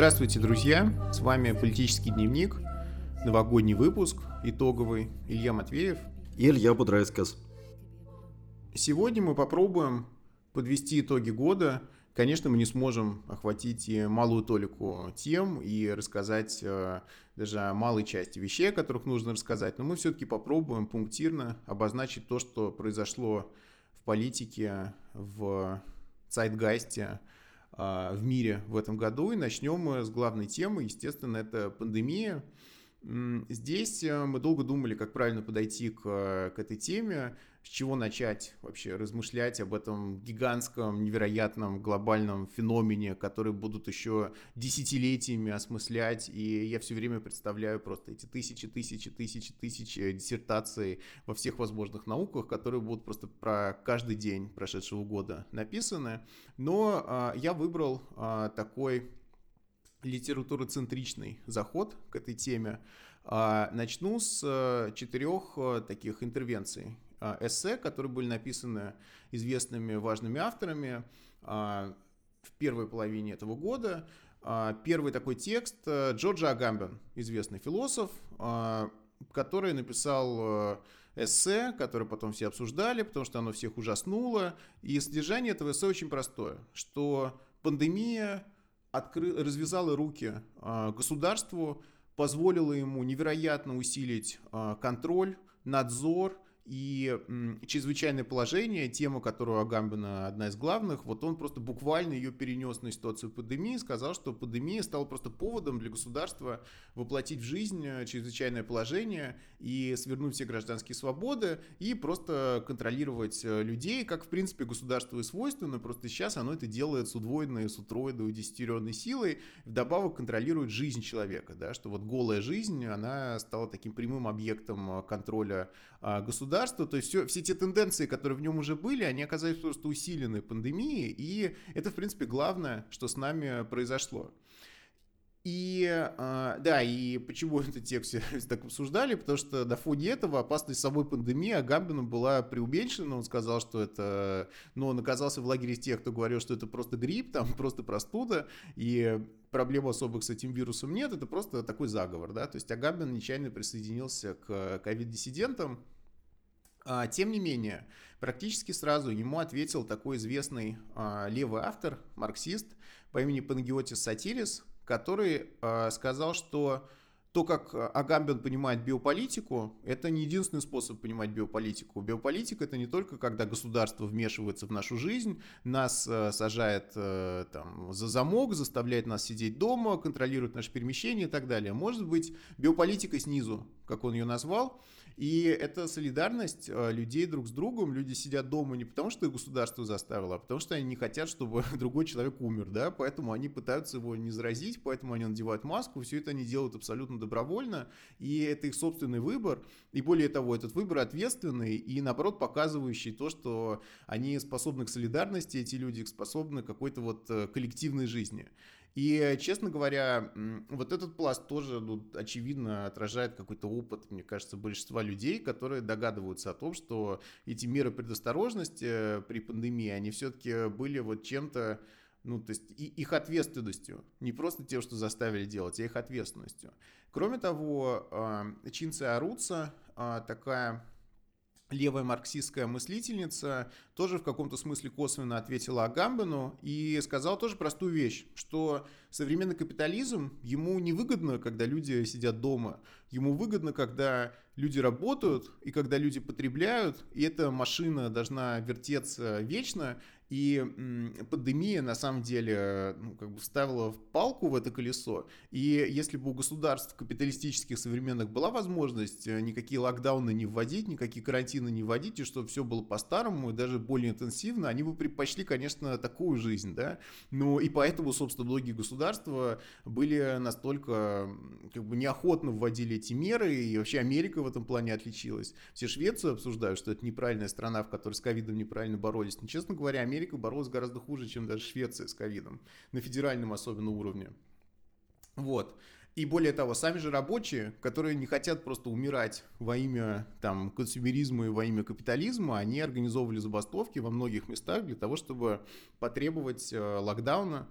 Здравствуйте, друзья! С вами «Политический дневник», новогодний выпуск, итоговый, Илья Матвеев. И Илья Будрайскас. Сегодня мы попробуем подвести итоги года. Конечно, мы не сможем охватить и малую толику тем и рассказать э, даже о малой части вещей, о которых нужно рассказать, но мы все-таки попробуем пунктирно обозначить то, что произошло в политике, в Цайтгайсте, а, в мире в этом году. И начнем с главной темы, естественно, это пандемия. Здесь э, мы долго думали, как правильно подойти к, к этой теме, с чего начать вообще размышлять об этом гигантском, невероятном, глобальном феномене, который будут еще десятилетиями осмыслять. И я все время представляю просто эти тысячи, тысячи, тысячи, тысячи диссертаций во всех возможных науках, которые будут просто про каждый день прошедшего года написаны. Но а, я выбрал а, такой литературоцентричный заход к этой теме. А, начну с э, четырех э, таких интервенций. А, эссе, которые были написаны известными важными авторами а, в первой половине этого года. Первый такой текст э, Джорджа Агамбен, известный философ, который написал эссе, которое потом все обсуждали, потому что оно всех ужаснуло. И содержание этого эссе очень простое, что пандемия откры... развязала руки э, государству, позволила ему невероятно усилить э, контроль, надзор и чрезвычайное положение, тема, которую Агамбина одна из главных, вот он просто буквально ее перенес на ситуацию пандемии, сказал, что пандемия стала просто поводом для государства воплотить в жизнь э, чрезвычайное положение и свернуть все гражданские свободы и просто контролировать э, людей, как в принципе государство и свойственно, просто сейчас оно это делает с удвоенной, с утроенной, удесятеренной силой, вдобавок контролирует жизнь человека, да, что вот голая жизнь, она стала таким прямым объектом э, контроля государства, то есть все, все те тенденции, которые в нем уже были, они оказались просто усилены пандемией, и это, в принципе, главное, что с нами произошло. И э, да, и почему этот текст так обсуждали? Потому что на фоне этого опасность самой пандемии Агамбину была преуменьшена. Он сказал, что это... Но он оказался в лагере тех, кто говорил, что это просто грипп, там просто простуда, и проблем особых с этим вирусом нет, это просто такой заговор, да? То есть Агамбин нечаянно присоединился к ковид-диссидентам, а, тем не менее, практически сразу ему ответил такой известный а, левый автор, марксист по имени Пангиотис Сатирис, который э, сказал, что то, как Агамбин понимает биополитику, это не единственный способ понимать биополитику. Биополитика это не только когда государство вмешивается в нашу жизнь, нас э, сажает там, за замок, заставляет нас сидеть дома, контролирует наше перемещение и так далее. Может быть, биополитика снизу, как он ее назвал, и это солидарность э, людей друг с другом. Люди сидят дома не потому, что их государство заставило, а потому что они не хотят, чтобы другой человек умер, да, поэтому они пытаются его не заразить, поэтому они надевают маску, все это они делают абсолютно добровольно, и это их собственный выбор, и более того, этот выбор ответственный и, наоборот, показывающий то, что они способны к солидарности, эти люди способны к какой-то вот э, коллективной жизни. И, честно говоря, вот этот пласт тоже, ну, очевидно, отражает какой-то опыт, мне кажется, большинства людей, которые догадываются о том, что эти меры предосторожности э, при пандемии, они все-таки были вот чем-то, ну, то есть и, их ответственностью, не просто тем, что заставили делать, а их ответственностью. Кроме того, э, Чинце Аруца, э, такая левая марксистская мыслительница тоже в каком-то смысле косвенно ответила Агамбину и сказала тоже простую вещь, что современный капитализм, ему невыгодно, когда люди сидят дома, ему выгодно, когда люди работают и когда люди потребляют, и эта машина должна вертеться вечно, и пандемия, на самом деле, ну, как бы вставила палку в это колесо. И если бы у государств капиталистических современных была возможность э, никакие локдауны не вводить, никакие карантины не вводить, и чтобы все было по-старому, и даже более интенсивно, они бы предпочли, конечно, такую жизнь, да. Ну, и поэтому, собственно, многие государства были настолько, как бы, неохотно вводили эти меры, и вообще Америка в этом плане отличилась. Все Швецию обсуждают, что это неправильная страна, в которой с ковидом неправильно боролись. Но, честно говоря, Америка Америка боролась гораздо хуже, чем даже Швеция с ковидом, на федеральном особенно уровне. Вот. И более того, сами же рабочие, которые не хотят просто умирать во имя там, консюмеризма и во имя капитализма, они организовывали забастовки во многих местах для того, чтобы потребовать э, локдауна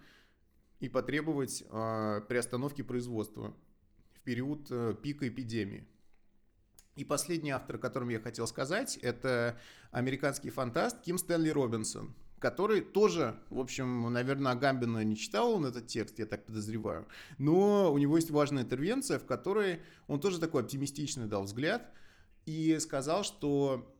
и потребовать э, приостановки производства в период э, пика эпидемии. И последний автор, о котором я хотел сказать, это американский фантаст Ким Стэнли Робинсон, который тоже, в общем, наверное, Агамбина не читал он этот текст, я так подозреваю, но у него есть важная интервенция, в которой он тоже такой оптимистичный дал взгляд и сказал, что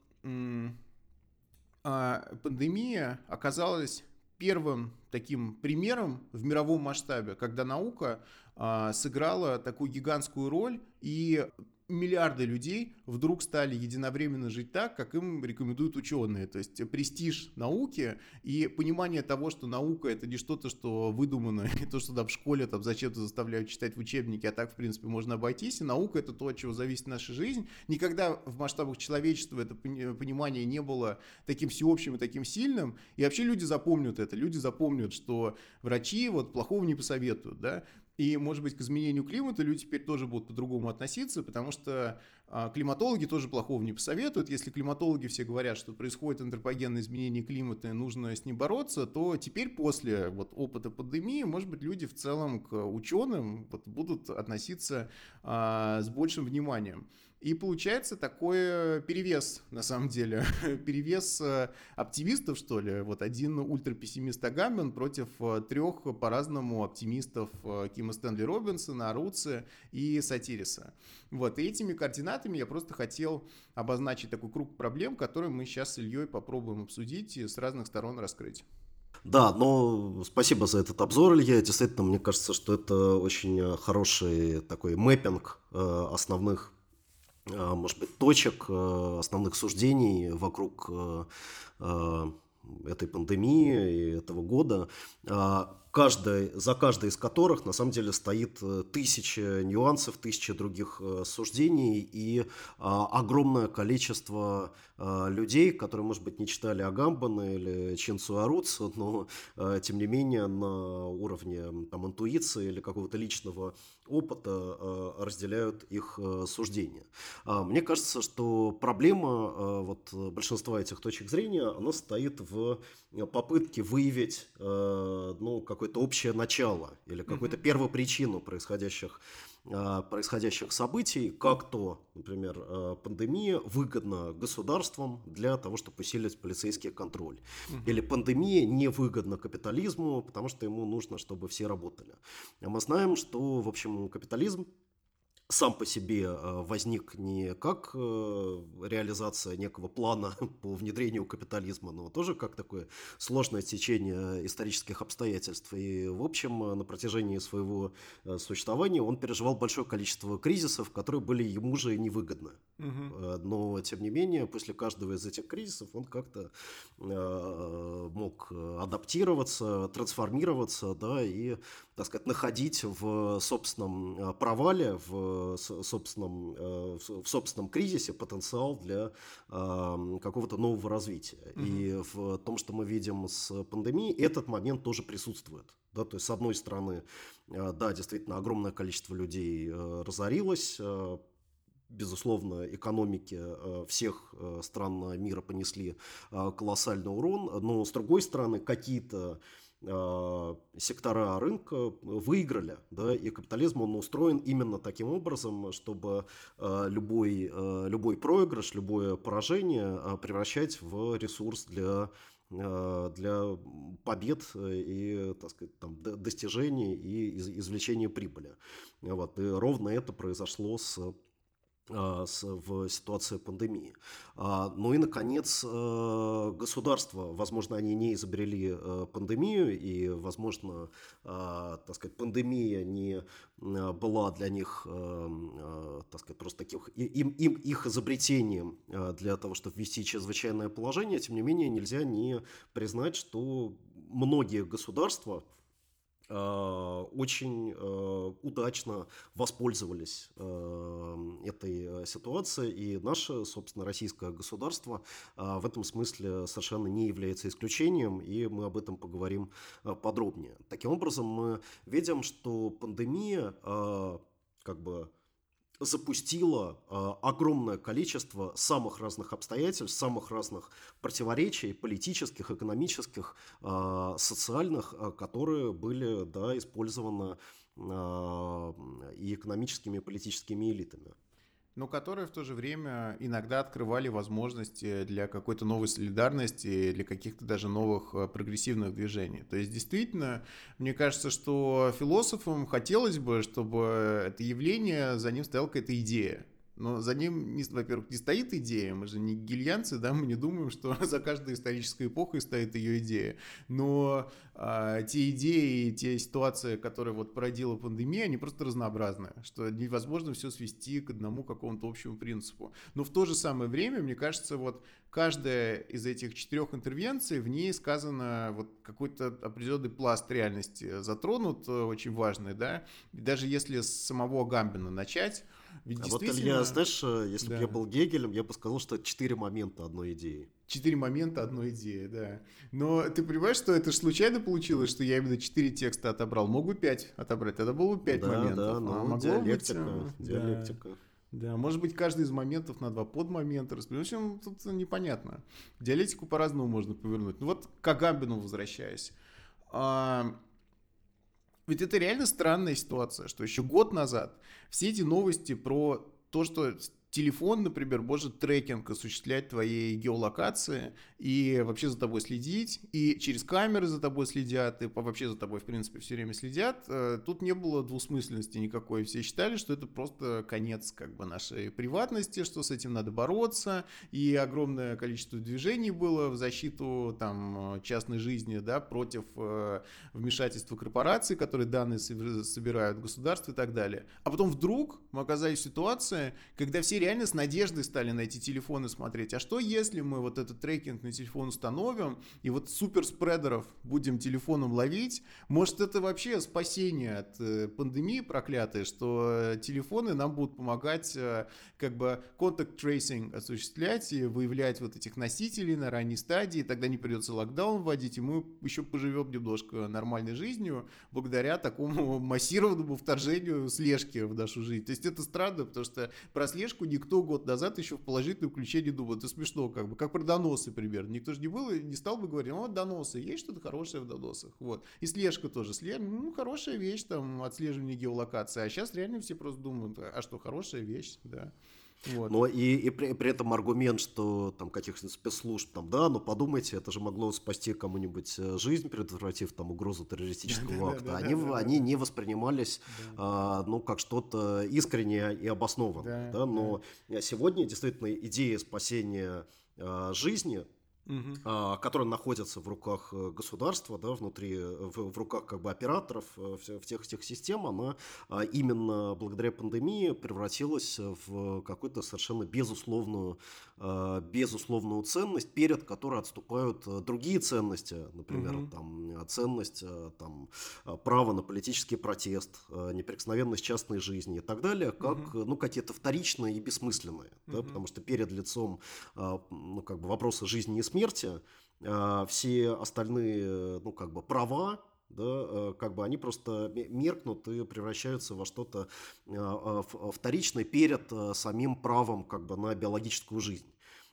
а, пандемия оказалась первым таким примером в мировом масштабе, когда наука а, сыграла такую гигантскую роль и миллиарды людей вдруг стали единовременно жить так, как им рекомендуют ученые. То есть престиж науки и понимание того, что наука это не что-то, что выдумано, и то, что там в школе там зачем-то заставляют читать в учебнике, а так, в принципе, можно обойтись. И наука это то, от чего зависит наша жизнь. Никогда в масштабах человечества это понимание не было таким всеобщим и таким сильным. И вообще люди запомнят это. Люди запомнят, что врачи вот плохого не посоветуют, да. И, может быть, к изменению климата люди теперь тоже будут по-другому относиться, потому что а, климатологи тоже плохого не посоветуют. Если климатологи все говорят, что происходит антропогенное изменение климата и нужно с ним бороться, то теперь после вот, опыта пандемии, может быть, люди в целом к ученым вот, будут относиться а, с большим вниманием. И получается такой перевес, на самом деле, перевес э, оптимистов, что ли. Вот один ультрапессимист Агамбин против э, трех по-разному оптимистов э, Кима Стэнли Робинсона, Аруцы и Сатириса. Вот, и этими координатами я просто хотел обозначить такой круг проблем, которые мы сейчас с Ильей попробуем обсудить и с разных сторон раскрыть. Да, но спасибо за этот обзор, Илья. Действительно, мне кажется, что это очень хороший такой мэппинг основных может быть, точек, э, основных суждений вокруг э, э, этой пандемии и этого года. Каждой, за каждой из которых на самом деле стоит э, тысяча нюансов, тысяча других э, суждений и а, огромное количество а, людей, которые, может быть, не читали Агамбана или Чинцу Аруцу, но, а, тем не менее, на уровне там, интуиции или какого-то личного опыта а, разделяют их а, суждения. А, мне кажется, что проблема а, вот, большинства этих точек зрения, она стоит в попытке выявить а, ну, как какое-то общее начало или какую-то mm-hmm. первопричину происходящих, а, происходящих событий, как то, например, а, пандемия выгодна государствам для того, чтобы усилить полицейский контроль. Mm-hmm. Или пандемия невыгодна капитализму, потому что ему нужно, чтобы все работали. А мы знаем, что, в общем, капитализм сам по себе э, возник не как э, реализация некого плана по внедрению капитализма, но тоже как такое сложное течение исторических обстоятельств. И, в общем, на протяжении своего э, существования он переживал большое количество кризисов, которые были ему же невыгодны. Угу. Но, тем не менее, после каждого из этих кризисов он как-то мог адаптироваться, трансформироваться, да, и, так сказать, находить в собственном провале, в собственном, э, в собственном кризисе потенциал для какого-то нового развития. Mm-hmm. И в том, что мы видим с пандемией, этот момент тоже присутствует. Да, то есть, с одной стороны, э, да, действительно, огромное количество людей э, разорилось, безусловно, экономики всех стран мира понесли колоссальный урон, но с другой стороны, какие-то сектора рынка выиграли, да, и капитализм он устроен именно таким образом, чтобы а, любой, а, любой проигрыш, любое поражение превращать в ресурс для для побед и, так сказать, там, достижений и извлечения прибыли. Вот. И ровно это произошло с в ситуации пандемии. А, ну и, наконец, э, государства, возможно, они не изобрели пандемию, и, возможно, а, так сказать, пандемия не была для них, так сказать, просто таких, им, им их изобретением для того, чтобы ввести чрезвычайное положение. Тем не менее, нельзя не признать, что многие государства, очень э, удачно воспользовались э, этой ситуацией, и наше, собственно, российское государство в этом смысле совершенно не является исключением, и мы об этом поговорим подробнее. Таким образом, мы видим, что пандемия как бы запустила э, огромное количество самых разных обстоятельств, самых разных противоречий политических, экономических, э, социальных, э, которые были да, использованы э, и экономическими, и политическими элитами но которые в то же время иногда открывали возможности для какой-то новой солидарности, для каких-то даже новых э, прогрессивных движений. То есть действительно, мне кажется, что философам хотелось бы, чтобы это явление, за ним стояла какая-то идея. Но за ним, во-первых, не стоит идея, мы же не гильянцы, да, мы не думаем, что за каждой исторической эпохой стоит ее идея. Но а, те идеи, те ситуации, которые вот породила пандемия, они просто разнообразны, что невозможно все свести к одному какому-то общему принципу. Но в то же самое время, мне кажется, вот каждая из этих четырех интервенций, в ней сказано вот какой-то определенный пласт реальности затронут, э, очень важный, да, и даже если с самого Гамбина начать, ведь а действительно... вот Илья, знаешь, э, если да. бы я был Гегелем, я бы сказал, что четыре момента одной идеи. Четыре момента одной идеи, да. Но ты понимаешь, что это же случайно получилось, что я именно четыре текста отобрал. Мог бы пять отобрать, тогда было бы пять да, моментов. Да, ну, а могло диалектика, быть, э, диалектика. Да. да, может быть, каждый из моментов на два подмомента распределен. В общем, тут непонятно. Диалектику по-разному можно повернуть. Ну вот к Агамбину возвращаясь. А, ведь это реально странная ситуация, что еще год назад все эти новости про то, что телефон, например, может трекинг осуществлять твоей геолокации и вообще за тобой следить, и через камеры за тобой следят, и вообще за тобой, в принципе, все время следят. Э, тут не было двусмысленности никакой. Все считали, что это просто конец как бы нашей приватности, что с этим надо бороться, и огромное количество движений было в защиту там частной жизни, да, против э, вмешательства корпораций, которые данные собирают государство и так далее. А потом вдруг мы оказались в ситуации, когда все реально с надеждой стали на эти телефоны смотреть. А что если мы вот этот трекинг на телефон установим и вот суперспредеров будем телефоном ловить? Может это вообще спасение от э, пандемии проклятой, что телефоны нам будут помогать э, как бы contact tracing осуществлять и выявлять вот этих носителей на ранней стадии, тогда не придется локдаун вводить, и мы еще поживем немножко нормальной жизнью благодаря такому массированному вторжению слежки в нашу жизнь. То есть это странно, потому что про слежку никто год назад еще в положительном ключе не думал. Это смешно, как бы, как про доносы примерно. Никто же не был и не стал бы говорить, вот доносы, есть что-то хорошее в доносах. Вот. И слежка тоже. Слеж... Ну, хорошая вещь, там, отслеживание геолокации. А сейчас реально все просто думают, а что, хорошая вещь, да. Вот. Но и, и при, при этом аргумент, что там каких-нибудь спецслужб, там, да, но подумайте, это же могло спасти кому-нибудь э, жизнь, предотвратив там угрозу террористического акта. Они, они не воспринимались, а, ну, как что-то искреннее и обоснованное. Да, но сегодня действительно идея спасения а, жизни угу. которые находятся в руках э, государства, да, внутри, э, в, в руках как бы операторов э, в, в тех, тех систем, она а, именно благодаря пандемии превратилась в какую-то совершенно безусловную, а, безусловную ценность, перед которой отступают другие ценности, например, угу. там, ценность там, права на политический протест, неприкосновенность частной жизни и так далее, как угу. ну, какие-то вторичные и бессмысленные, угу. да, потому что перед лицом ну, как бы вопроса жизни и смерти смерти, а, все остальные, ну, как бы права, да, э, как бы они просто меркнут и превращаются во что-то а, а, вторичное перед э, самим правом как бы на биологическую жизнь.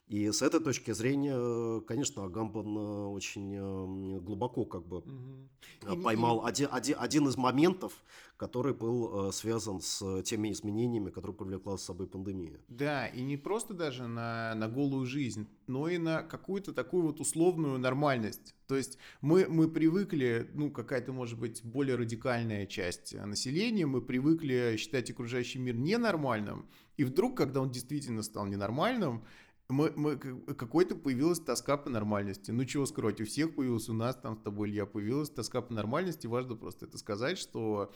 И с этой точки зрения, конечно, Агамбан э, очень глубоко как бы угу. поймал один, один, один из моментов, который был связан с теми изменениями, которые привлекла с собой пандемия. Да, и не просто даже на, на голую жизнь, но и на какую-то такую вот условную нормальность. То есть мы, мы привыкли, ну, какая-то, может быть, более радикальная часть населения, мы привыкли считать окружающий мир ненормальным, и вдруг, когда он действительно стал ненормальным, мы, мы, какой-то появилась тоска по нормальности. Ну, чего скрывать, у всех появилась, у нас там с тобой, Илья, появилась тоска по нормальности. Важно просто это сказать, что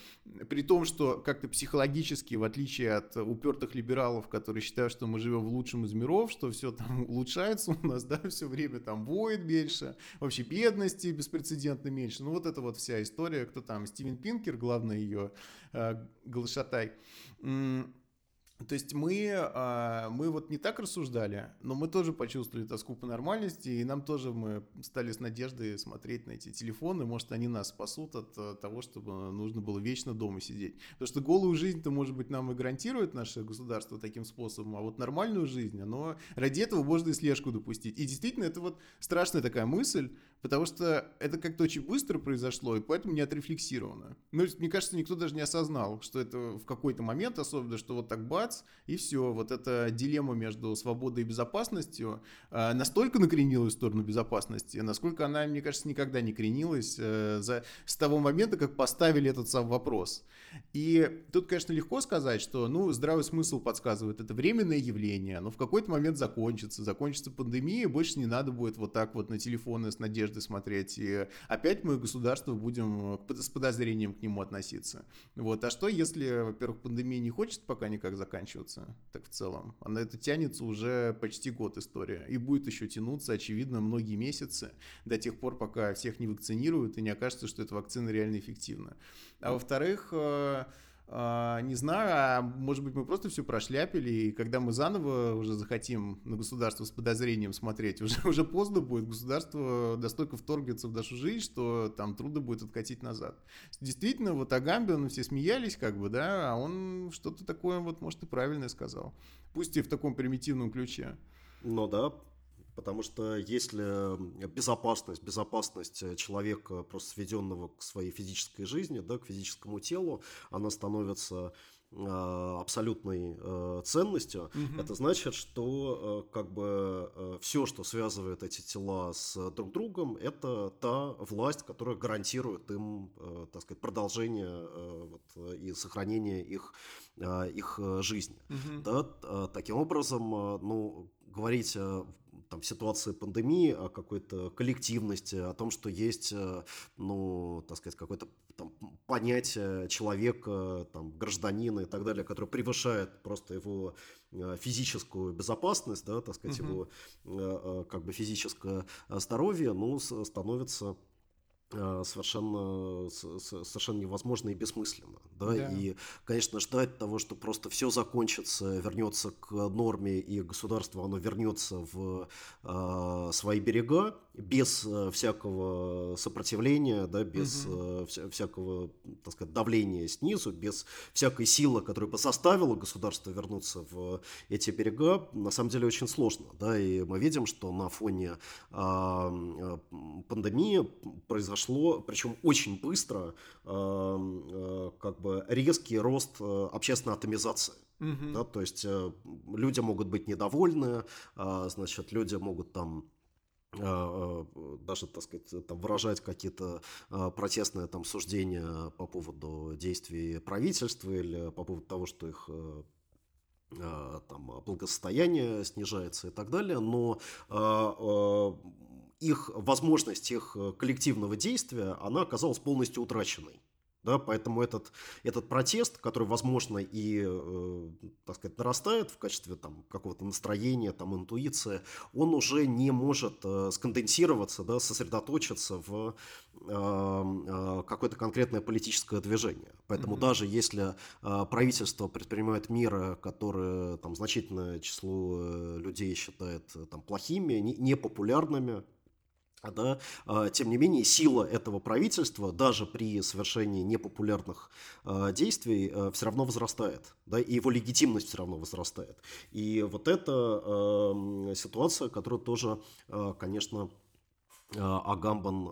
при том, что как-то психологически, в отличие от упертых либералов, которые считают, что мы живем в лучшем из миров, что все там улучшается у нас, да, все время там воет меньше, вообще бедности беспрецедентно меньше. Ну, вот это вот вся история, кто там, Стивен Пинкер, главный ее э, глашатай То есть мы, а, мы вот не так рассуждали, но мы тоже почувствовали тоску по нормальности, и нам тоже мы стали с надеждой смотреть на эти телефоны, может, они нас спасут от э, того, чтобы нужно было вечно дома сидеть. Потому что голую жизнь-то, может быть, нам и гарантирует наше государство таким способом, а вот нормальную жизнь, оно ради этого можно и слежку допустить. И действительно, это вот страшная такая мысль, потому что это как-то очень быстро произошло, и поэтому не отрефлексировано. Ну, мне кажется, никто даже не осознал, что это в какой-то момент, особенно, что вот так бац, и все, вот эта дилемма между свободой и безопасностью э, настолько накренилась в сторону безопасности, насколько она, мне кажется, никогда не кренилась э, за, с того момента, как поставили этот сам вопрос. И тут, конечно, легко сказать, что, ну, здравый смысл подсказывает, это временное явление, но в какой-то момент закончится, закончится пандемия, больше не надо будет вот так вот на телефоны с надеждой смотреть, и опять мы, государство, будем с подозрением к нему относиться. Вот, а что, если, во-первых, пандемия не хочет пока никак заканчиваться, так в целом, она это тянется уже почти год история, и будет еще тянуться, очевидно, многие месяцы, до тех пор, пока всех не вакцинируют, и не окажется, что эта вакцина реально эффективна. А во-вторых, э, не знаю, а может быть мы просто все прошляпили, и когда мы заново уже захотим на государство с подозрением смотреть, уже, уже поздно будет, государство настолько вторгнется в нашу жизнь, что там трудно будет откатить назад. Действительно, вот Агамбин, все смеялись как бы, да, а он что-то такое вот, может, и правильное сказал. Пусть и в таком примитивном ключе. Ну да, Потому что если безопасность, безопасность э, человека, просто сведенного к своей физической жизни, да, к физическому телу, она становится э, абсолютной э, ценностью, угу. это значит, что э, как бы все, что связывает эти тела с друг другом, это та власть, которая гарантирует им, так сказать, продолжение вот, и сохранение их, их жизни. Угу. Да? Таким образом, ну, говорить там, ситуации пандемии, о какой-то коллективности, о том, что есть, э, ну, так сказать, какое-то там, понятие человека, там, гражданина и так далее, которое превышает просто его э, физическую безопасность, да, так сказать, угу. его э, как бы физическое здоровье, ну, становится совершенно, совершенно невозможно и бессмысленно. Да? Да. И, конечно, ждать того, что просто все закончится, вернется к норме, и государство оно вернется в э, свои берега без э, всякого сопротивления, да, без угу. э, всякого так сказать, давления снизу, без всякой силы, которая бы заставила государство вернуться в эти берега, на самом деле очень сложно. Да? И мы видим, что на фоне э, пандемии произошло произошло, причем очень быстро, эм, э, как бы резкий рост э, общественной атомизации. Угу. Да, то есть э, люди могут быть недовольны, значит, люди могут там даже, так сказать, там, выражать какие-то протестные там суждения по поводу действий правительства или по поводу того, что их там благосостояние снижается и так далее, но их возможность их э, коллективного действия, она оказалась полностью утраченной. Да, поэтому этот, этот протест, который, возможно, и, э, так сказать, нарастает в качестве там, какого-то настроения, там, интуиции, он уже не может э, сконденсироваться, да, сосредоточиться в э, э, какое-то конкретное политическое движение. Поэтому mm-hmm. даже если э, правительство предпринимает меры, которые там, значительное число э, людей считает там, плохими, непопулярными, да, а, тем не менее, сила этого правительства даже при совершении непопулярных а, действий а, все равно возрастает, да, и его легитимность все равно возрастает. И вот эта ситуация, которую тоже, конечно, Агамбан,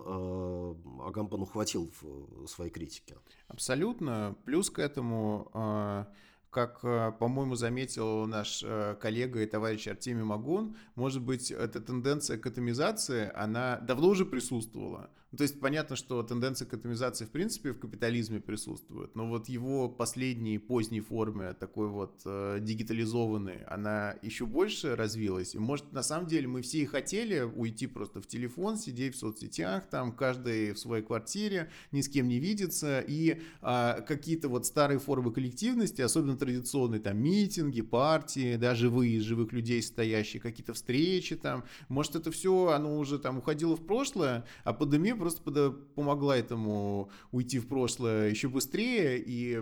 Агамбан ухватил в своей критике. Абсолютно. Плюс к этому как, э, по-моему, заметил наш э, коллега и товарищ Артемий Магун, может быть, эта тенденция к атомизации, она давно уже присутствовала. Ну, то есть понятно, что тенденция к атомизации в принципе в капитализме присутствует, но вот его последней поздней форме, такой вот э, дигитализованной, она еще больше развилась. И может на самом деле мы все и хотели уйти просто в телефон, сидеть в соцсетях, там каждый в своей квартире, ни с кем не видеться, и э, какие-то вот старые формы коллективности, особенно традиционные там митинги, партии, да, живые, живых людей стоящие, какие-то встречи там, может это все, оно уже там уходило в прошлое, а пандемия просто помогла этому уйти в прошлое еще быстрее, и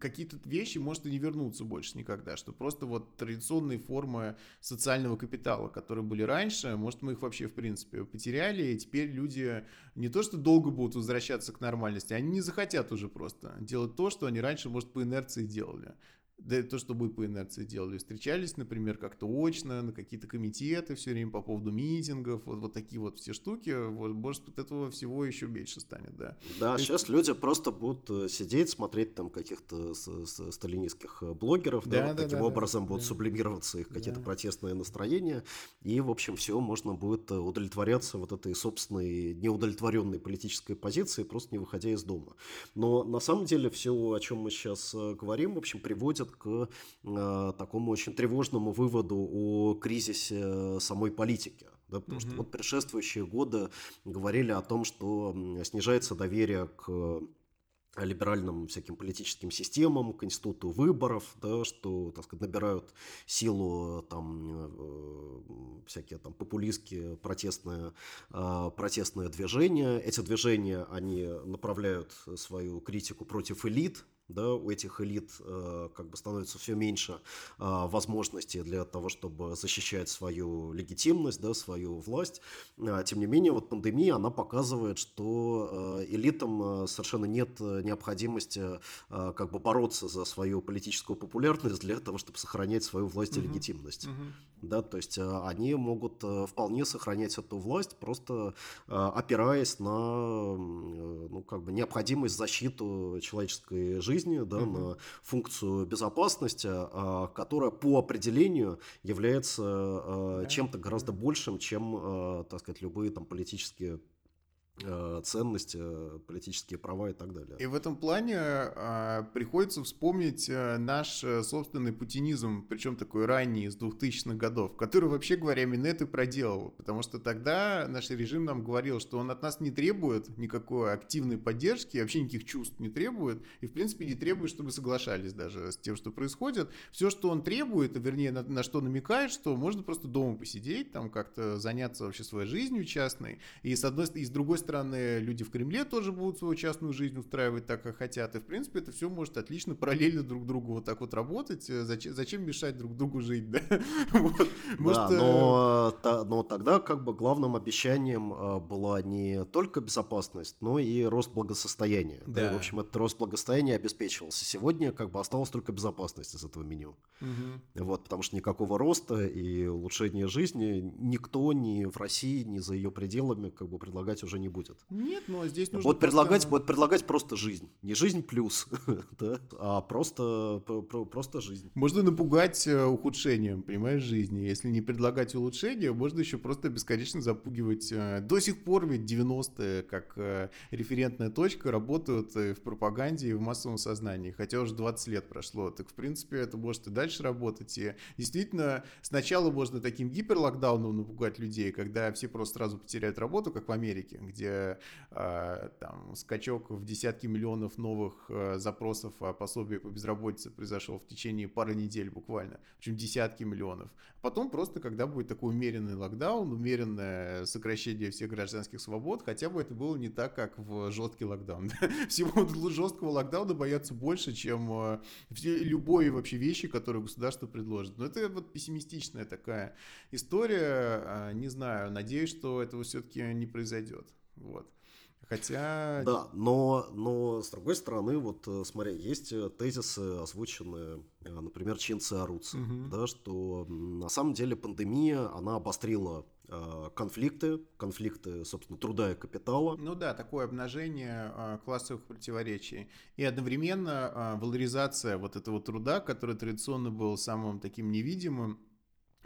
какие-то вещи, может, и не вернутся больше никогда, что просто вот традиционные формы социального капитала, которые были раньше, может, мы их вообще, в принципе, потеряли, и теперь люди не то, что долго будут возвращаться к нормальности, они не захотят уже просто делать то, что они раньше, может, по инерции делали да то, что мы по инерции делали, встречались, например, как-то очно, на какие-то комитеты все время по поводу митингов, вот, вот такие вот все штуки, вот, может, от этого всего еще меньше станет, да. Да, то сейчас люди просто будут э, сидеть, смотреть там каких-то сталинистских э, блогеров, да, да, вот да таким да, образом да, будут да. сублимироваться их какие-то да. протестные настроения, и, в общем, все, можно будет э, удовлетворяться вот этой собственной неудовлетворенной политической позиции, просто не выходя из дома. Но на самом деле все, о чем мы сейчас говорим, в общем, приводит к э, такому очень тревожному выводу о кризисе самой политики. Да, потому mm-hmm. что вот предшествующие годы говорили о том, что снижается доверие к либеральным всяким политическим системам, к институту выборов, да, что, так сказать, набирают силу там э, всякие там популистские протестные, э, протестные движения. Эти движения, они направляют свою критику против элит, да, у этих элит э, как бы становится все меньше э, возможностей для того, чтобы защищать свою легитимность, да, свою власть. Э, тем не менее, вот пандемия, она показывает, что э, элитам совершенно нет необходимости э, как бы бороться за свою политическую популярность для того, чтобы сохранять свою власть и угу. легитимность. Угу. Да, то есть э, они могут э, вполне сохранять эту власть, просто э, опираясь на э, ну, как бы необходимость защиты человеческой жизни жизни, да, угу. на функцию безопасности, а, которая по определению является а, чем-то гораздо большим, чем, а, так сказать, любые там политические Э, ценности, э, политические права и так далее. И в этом плане а, приходится вспомнить наш собственный путинизм, причем такой ранний, из 2000-х годов, который, вообще говоря, Минет и проделал, потому что тогда наш режим нам говорил, что он от нас не требует никакой активной поддержки, вообще никаких чувств не требует, и, в принципе, не требует, чтобы соглашались даже с тем, что происходит. Все, что он требует, вернее, на, на что намекает, что можно просто дома посидеть, там как-то заняться вообще своей жизнью частной, и с одной и с другой стороны, люди в Кремле тоже будут свою частную жизнь устраивать так, как хотят. И, в принципе, это все может отлично параллельно друг другу вот так вот работать. Э, зачем, зачем мешать друг другу жить, да? вот. Может, да, но, э... но тогда как бы главным обещанием э, была не только безопасность, но и рост благосостояния. Да. да и, в общем, этот рост благосостояния обеспечивался. Сегодня как бы осталась только безопасность из этого меню. Угу. Вот, потому что никакого роста и улучшения жизни никто ни в России, ни за ее пределами как бы предлагать уже не будет. Нет, но здесь нужно... Вот предлагать, вот предлагать просто жизнь. Не жизнь плюс, да, а просто, просто жизнь. Можно напугать э, ухудшением, понимаешь, жизни. Если не предлагать улучшения, можно еще просто бесконечно запугивать. Э, до сих пор ведь 90-е, как э, референтная точка, работают в пропаганде и в массовом сознании. Хотя уже 20 лет прошло. Так, в принципе, это может и дальше работать. И действительно, сначала можно таким гиперлокдауном напугать людей, когда все просто сразу потеряют работу, как в Америке, где э, там, скачок в десятки миллионов новых э, запросов о пособии по безработице произошел в течение пары недель буквально, причем десятки миллионов. Потом просто, когда будет такой умеренный локдаун, умеренное сокращение всех гражданских свобод, хотя бы это было не так, как в жесткий локдаун. Всего жесткого локдауна боятся больше, чем э, любой вообще вещи, которые государство предложит. Но это вот пессимистичная такая история. А, не знаю, надеюсь, что этого все-таки не произойдет. Вот. Хотя... Да, но, но с другой стороны, вот э, смотри, есть э, тезисы, озвученные, э, например, Чинцы Аруци, угу. да, что на самом деле пандемия, она обострила конфликты, конфликты, собственно, труда и капитала. Ну да, такое обнажение классовых противоречий. И одновременно валоризация вот этого труда, который традиционно был самым таким невидимым,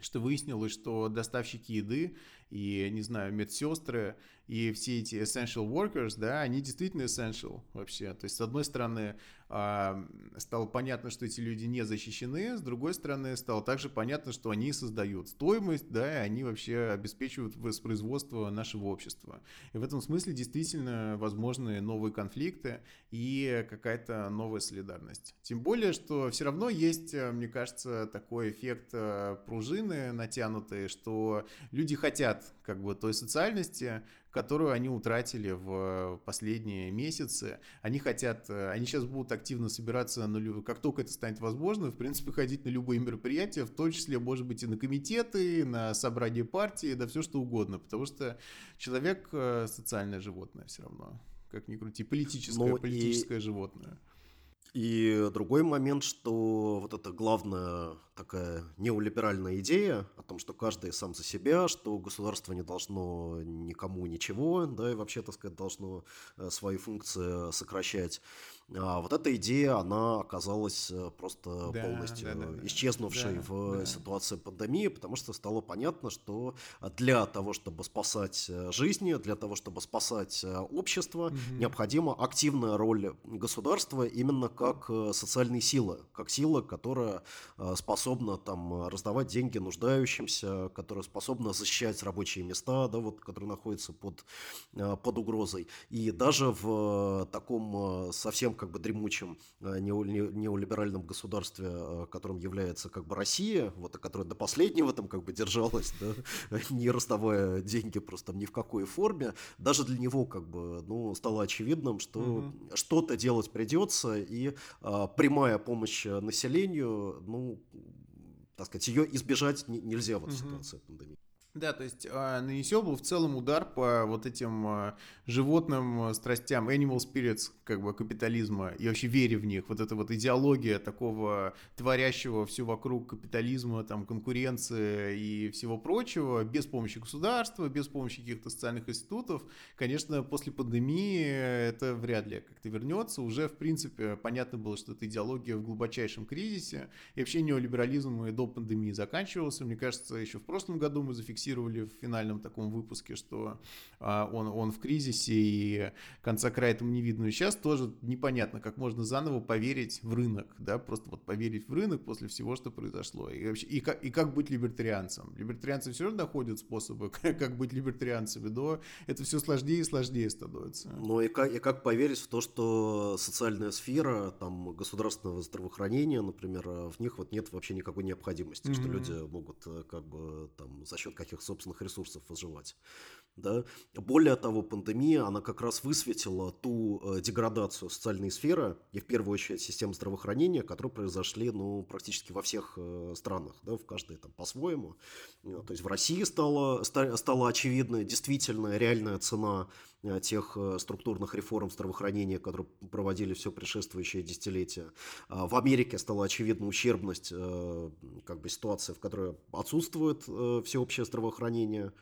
что выяснилось, что доставщики еды и, не знаю, медсестры и все эти essential workers, да, они действительно essential вообще. То есть, с одной стороны, стало понятно, что эти люди не защищены, с другой стороны, стало также понятно, что они создают стоимость, да, и они вообще обеспечивают воспроизводство нашего общества. И в этом смысле действительно возможны новые конфликты и какая-то новая солидарность. Тем более, что все равно есть, мне кажется, такой эффект э, пружины натянутый, что люди хотят как бы той социальности, которую они утратили в последние месяцы. Они хотят, э, они сейчас будут активно собираться, на, как только это станет возможно, в принципе, ходить на любые мероприятия, в том числе, может быть, и на комитеты, на собрание партии, да все что угодно, потому что человек э, социальное животное все равно, как ни крути, политическое, ну, политическое и... животное. И другой момент, что вот эта главная такая неолиберальная идея о том, что каждый сам за себя, что государство не должно никому ничего, да, и вообще, так сказать, должно э, свои функции сокращать. А вот эта идея, она оказалась э, просто да, полностью да, да, исчезнувшей да, в да. ситуации пандемии, потому что стало понятно, что для того, чтобы спасать э, жизни, для того, чтобы спасать э, общество, угу. необходима активная роль государства именно как социальной силы, как сила, которая способна там раздавать деньги нуждающимся, которая способна защищать рабочие места, да, вот, которые находятся под, под угрозой. И даже в таком совсем как бы дремучем э, неолиберальном государстве, э, которым является как бы Россия, вот, которая до последнего там как бы держалась, да, не раздавая деньги просто ни в какой форме, даже для него как бы, ну, стало очевидным, что угу. что-то делать придется, и а, прямая помощь населению, ну, так сказать, ее избежать нельзя в этой угу. ситуации пандемии. Да, то есть э, нанесен был в целом удар по вот этим э, животным э, страстям, animal spirits, как бы капитализма, и вообще вере в них. Вот эта вот идеология такого творящего все вокруг капитализма, там, конкуренции и всего прочего, без помощи государства, без помощи каких-то социальных институтов, конечно, после пандемии это вряд ли как-то вернется. Уже, в принципе, понятно было, что эта идеология в глубочайшем кризисе, и вообще неолиберализм и до пандемии заканчивался. Мне кажется, еще в прошлом году мы зафиксировали зафиксировали в финальном таком выпуске, что а, он, он в кризисе и конца края этому не видно. И сейчас тоже непонятно, как можно заново поверить в рынок, да, просто вот поверить в рынок после всего, что произошло. И, вообще, и, как, и как быть либертарианцем. Либертарианцы все равно находят способы, как быть либертарианцами, но это все сложнее и сложнее становится. Ну и как, и как поверить в то, что социальная сфера, там, государственного здравоохранения, например, в них вот нет вообще никакой необходимости, mm-hmm. что люди могут э, как бы там за счет каких собственных ресурсов выживать. Да? Более того, пандемия, она как раз высветила ту э, деградацию социальной сферы, и в первую очередь систем здравоохранения, которые произошли ну, практически во всех э, странах, да, в каждой там по-своему. Э, то есть в России стала, стала очевидна действительно реальная цена тех структурных реформ здравоохранения, которые проводили все предшествующее десятилетие. А в Америке стала очевидна ущербность как бы ситуации, в которой отсутствует всеобщее здравоохранение,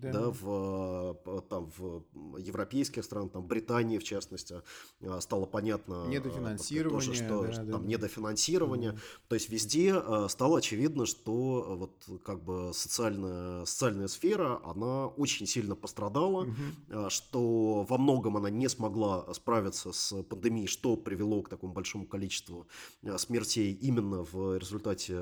да. Да, в, там, в европейских странах, там, Британии, в частности, а, стало понятно а, недофинансирование, тоже, что, да, что там да. недофинансирование. Угу. То есть везде а, стало очевидно, что вот как бы социальная, социальная сфера, она очень сильно пострадала, угу. что во многом она не смогла справиться с пандемией, что привело к такому большому количеству смертей именно в результате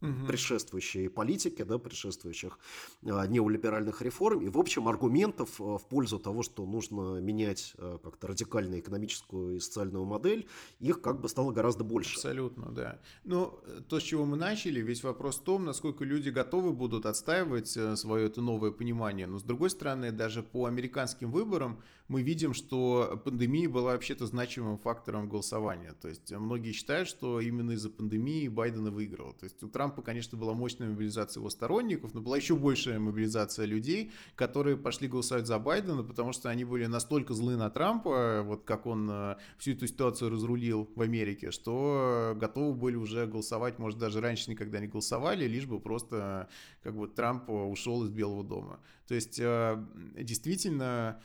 угу. предшествующей политики, да, предшествующих неолиберальных либеральных реформ и, в общем, аргументов э, в пользу того, что нужно менять э, как-то радикально экономическую и социальную модель, их как бы стало гораздо больше. Абсолютно, да. Но ну, то, с чего мы начали, весь вопрос в том, насколько люди готовы будут отстаивать э, свое это новое понимание. Но, с другой стороны, даже по американским выборам мы видим, что пандемия была вообще-то значимым фактором голосования. То есть многие считают, что именно из-за пандемии Байдена выиграл. То есть у Трампа, конечно, была мощная мобилизация его сторонников, но была еще большая мобилизация людей, которые пошли голосовать за Байдена, потому что они были настолько злы на Трампа, вот как он э, всю эту ситуацию разрулил в Америке, что готовы были уже голосовать, может, даже раньше никогда не голосовали, лишь бы просто как бы Трамп ушел из Белого дома. То есть э, действительно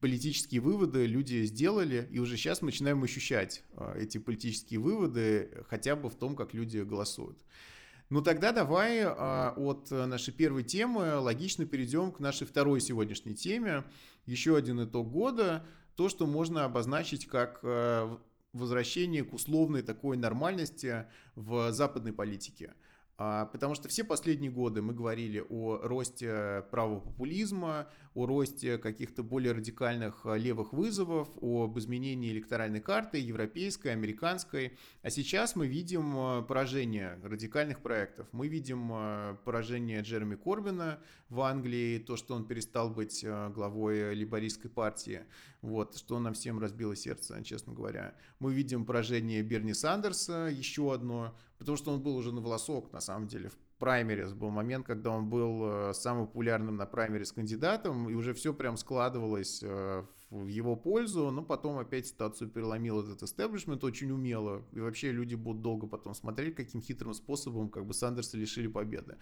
политические выводы люди сделали, и уже сейчас мы начинаем ощущать э, эти политические выводы хотя бы в том, как люди голосуют. Ну тогда давай а, от нашей первой темы логично перейдем к нашей второй сегодняшней теме. Еще один итог года. То, что можно обозначить как а, возвращение к условной такой нормальности в западной политике. А, потому что все последние годы мы говорили о росте правого популизма, о росте каких-то более радикальных а, левых вызовов, об изменении электоральной карты, европейской, американской. А сейчас мы видим а, поражение радикальных проектов. Мы видим поражение Джереми Корбина в Англии, то, что он перестал быть главой либористской партии, вот, что нам всем разбило сердце, честно говоря. Мы видим поражение Берни Сандерса, еще одно, потому что он был уже на волосок, на самом деле, в праймерис. Был момент, когда он был э, самым популярным на праймерис кандидатом, и уже все прям складывалось э, в его пользу, но потом опять ситуацию переломил этот истеблишмент очень умело, и вообще люди будут долго потом смотреть, каким хитрым способом как бы Сандерса лишили победы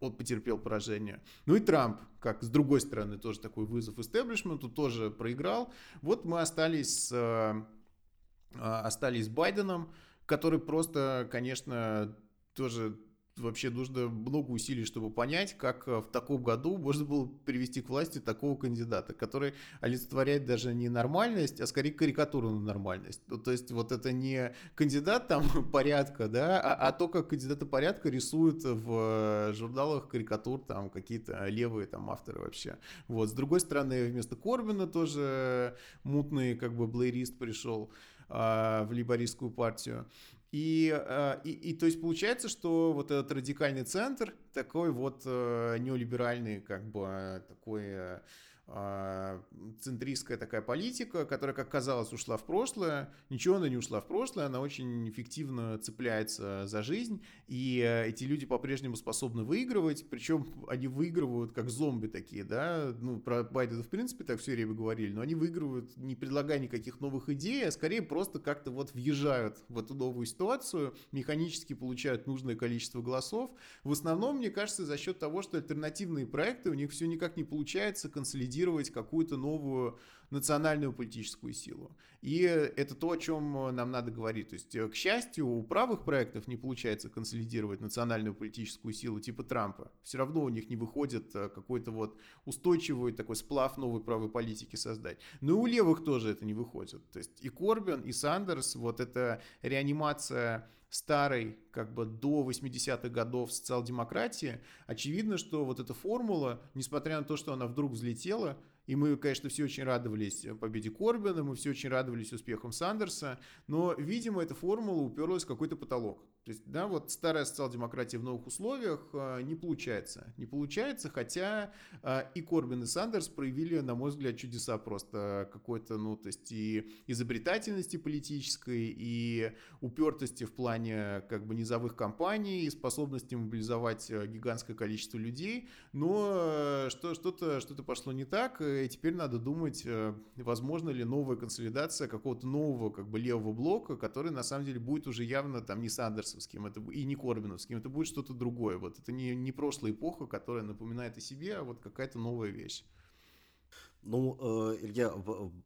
он потерпел поражение. Ну и Трамп, как с другой стороны, тоже такой вызов истеблишменту, тоже проиграл. Вот мы остались с, э, остались с Байденом, который просто, конечно, тоже вообще нужно много усилий, чтобы понять, как э, в таком году можно было привести к власти такого кандидата, который олицетворяет даже не нормальность, а скорее карикатуру на нормальность. Ну, то есть вот это не кандидат там порядка, да, а, а то, как кандидаты порядка рисуют в э, журналах карикатур там какие-то левые там авторы вообще. Вот. С другой стороны, вместо Корбина тоже мутный как бы блейрист пришел а, в либористскую партию. И, а, и, и то есть получается, что вот этот радикальный центр такой вот э, неолиберальный, как бы такой э, а, центристская такая политика, которая, как казалось, ушла в прошлое. Ничего она не ушла в прошлое, она очень эффективно цепляется за жизнь, и э, эти люди по-прежнему способны выигрывать, причем они выигрывают как зомби такие, да, ну, про Байдена в принципе так все время говорили, но они выигрывают, не предлагая никаких новых идей, а скорее просто как-то вот въезжают в эту новую ситуацию, механически получают нужное количество голосов. В основном, мне кажется, за счет того, что альтернативные проекты у них все никак не получается консолидировать консолидировать какую-то новую национальную политическую силу. И это то, о чем нам надо говорить. То есть, к счастью, у правых проектов не получается консолидировать национальную политическую силу типа Трампа. Все равно у них не выходит э, какой-то вот устойчивый такой сплав новой правой политики создать. Но и у левых тоже это не выходит. То есть и Корбин, и Сандерс, вот эта реанимация старой, как бы до 80-х годов социал-демократии, очевидно, что вот эта формула, несмотря на то, что она вдруг взлетела, и мы, конечно, все очень радовались победе Корбина, мы все очень радовались успехам Сандерса, но, видимо, эта формула уперлась в какой-то потолок. То есть, да, вот старая социал-демократия в новых условиях э, не получается. Не получается, хотя э, и Корбин, и Сандерс проявили, на мой взгляд, чудеса просто какой-то, ну, то есть и изобретательности политической, и упертости в плане как бы низовых кампаний, и способности мобилизовать э, гигантское количество людей, но что, что-то, что-то пошло не так, и теперь надо думать, возможно ли новая консолидация какого-то нового как бы левого блока, который на самом деле будет уже явно там не Сандерс Сандерсовским, это и не Корбиновским, это будет что-то другое. Вот это не, не прошлая эпоха, которая напоминает о себе, а вот какая-то новая вещь. Ну, э, Илья,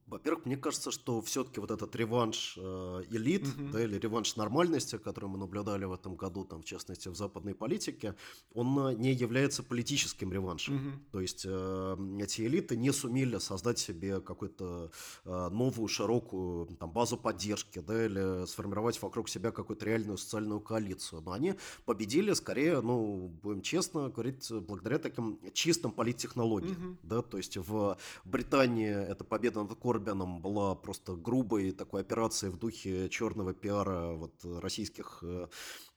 во-первых, мне кажется, что все-таки вот этот реванш э, элит, mm-hmm. да, или реванш нормальности, который мы наблюдали в этом году, там, в частности, в западной политике, он э, не является политическим реваншем. Mm-hmm. То есть эти элиты не сумели создать себе какую-то новую широкую там, базу поддержки, да, или сформировать вокруг себя какую-то реальную социальную коалицию. Но они победили скорее, ну, будем честно говорить, благодаря таким чистым политтехнологиям. Mm-hmm. Да, то есть в Британии эта победа над Корбином была просто грубой такой операцией в духе черного пиара вот, российских э,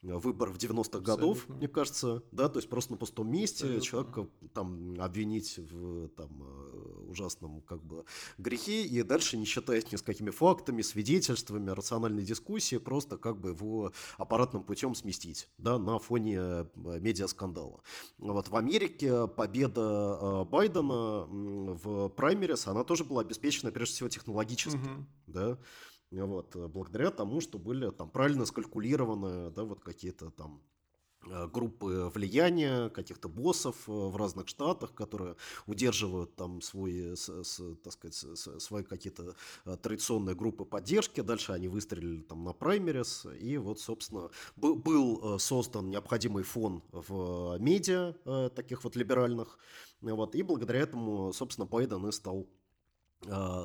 выборов 90-х годов, мне кажется, да, то есть просто на пустом месте Абсолютно. человека там обвинить в там ужасном как бы грехе и дальше не считаясь ни с какими фактами, свидетельствами, рациональной дискуссии, просто как бы его аппаратным путем сместить, да, на фоне э, медиаскандала. Вот в Америке победа э, Байдена в праймерис, она тоже была обеспечена прежде всего технологически, угу. да, вот, э, благодаря тому, что были там правильно скалькулированы, да, вот какие-то там группы влияния, каких-то боссов э, в разных штатах, которые удерживают там свои, с, с, так сказать, свои какие-то традиционные группы поддержки. Дальше они выстрелили там на праймерис, и вот, собственно, был, был создан необходимый фон в медиа таких вот либеральных, вот, и благодаря этому, собственно, Байден и стал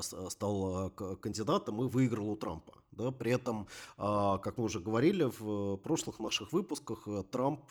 стал кандидатом и выиграл у Трампа. Да, при этом, как мы уже говорили в прошлых наших выпусках, Трамп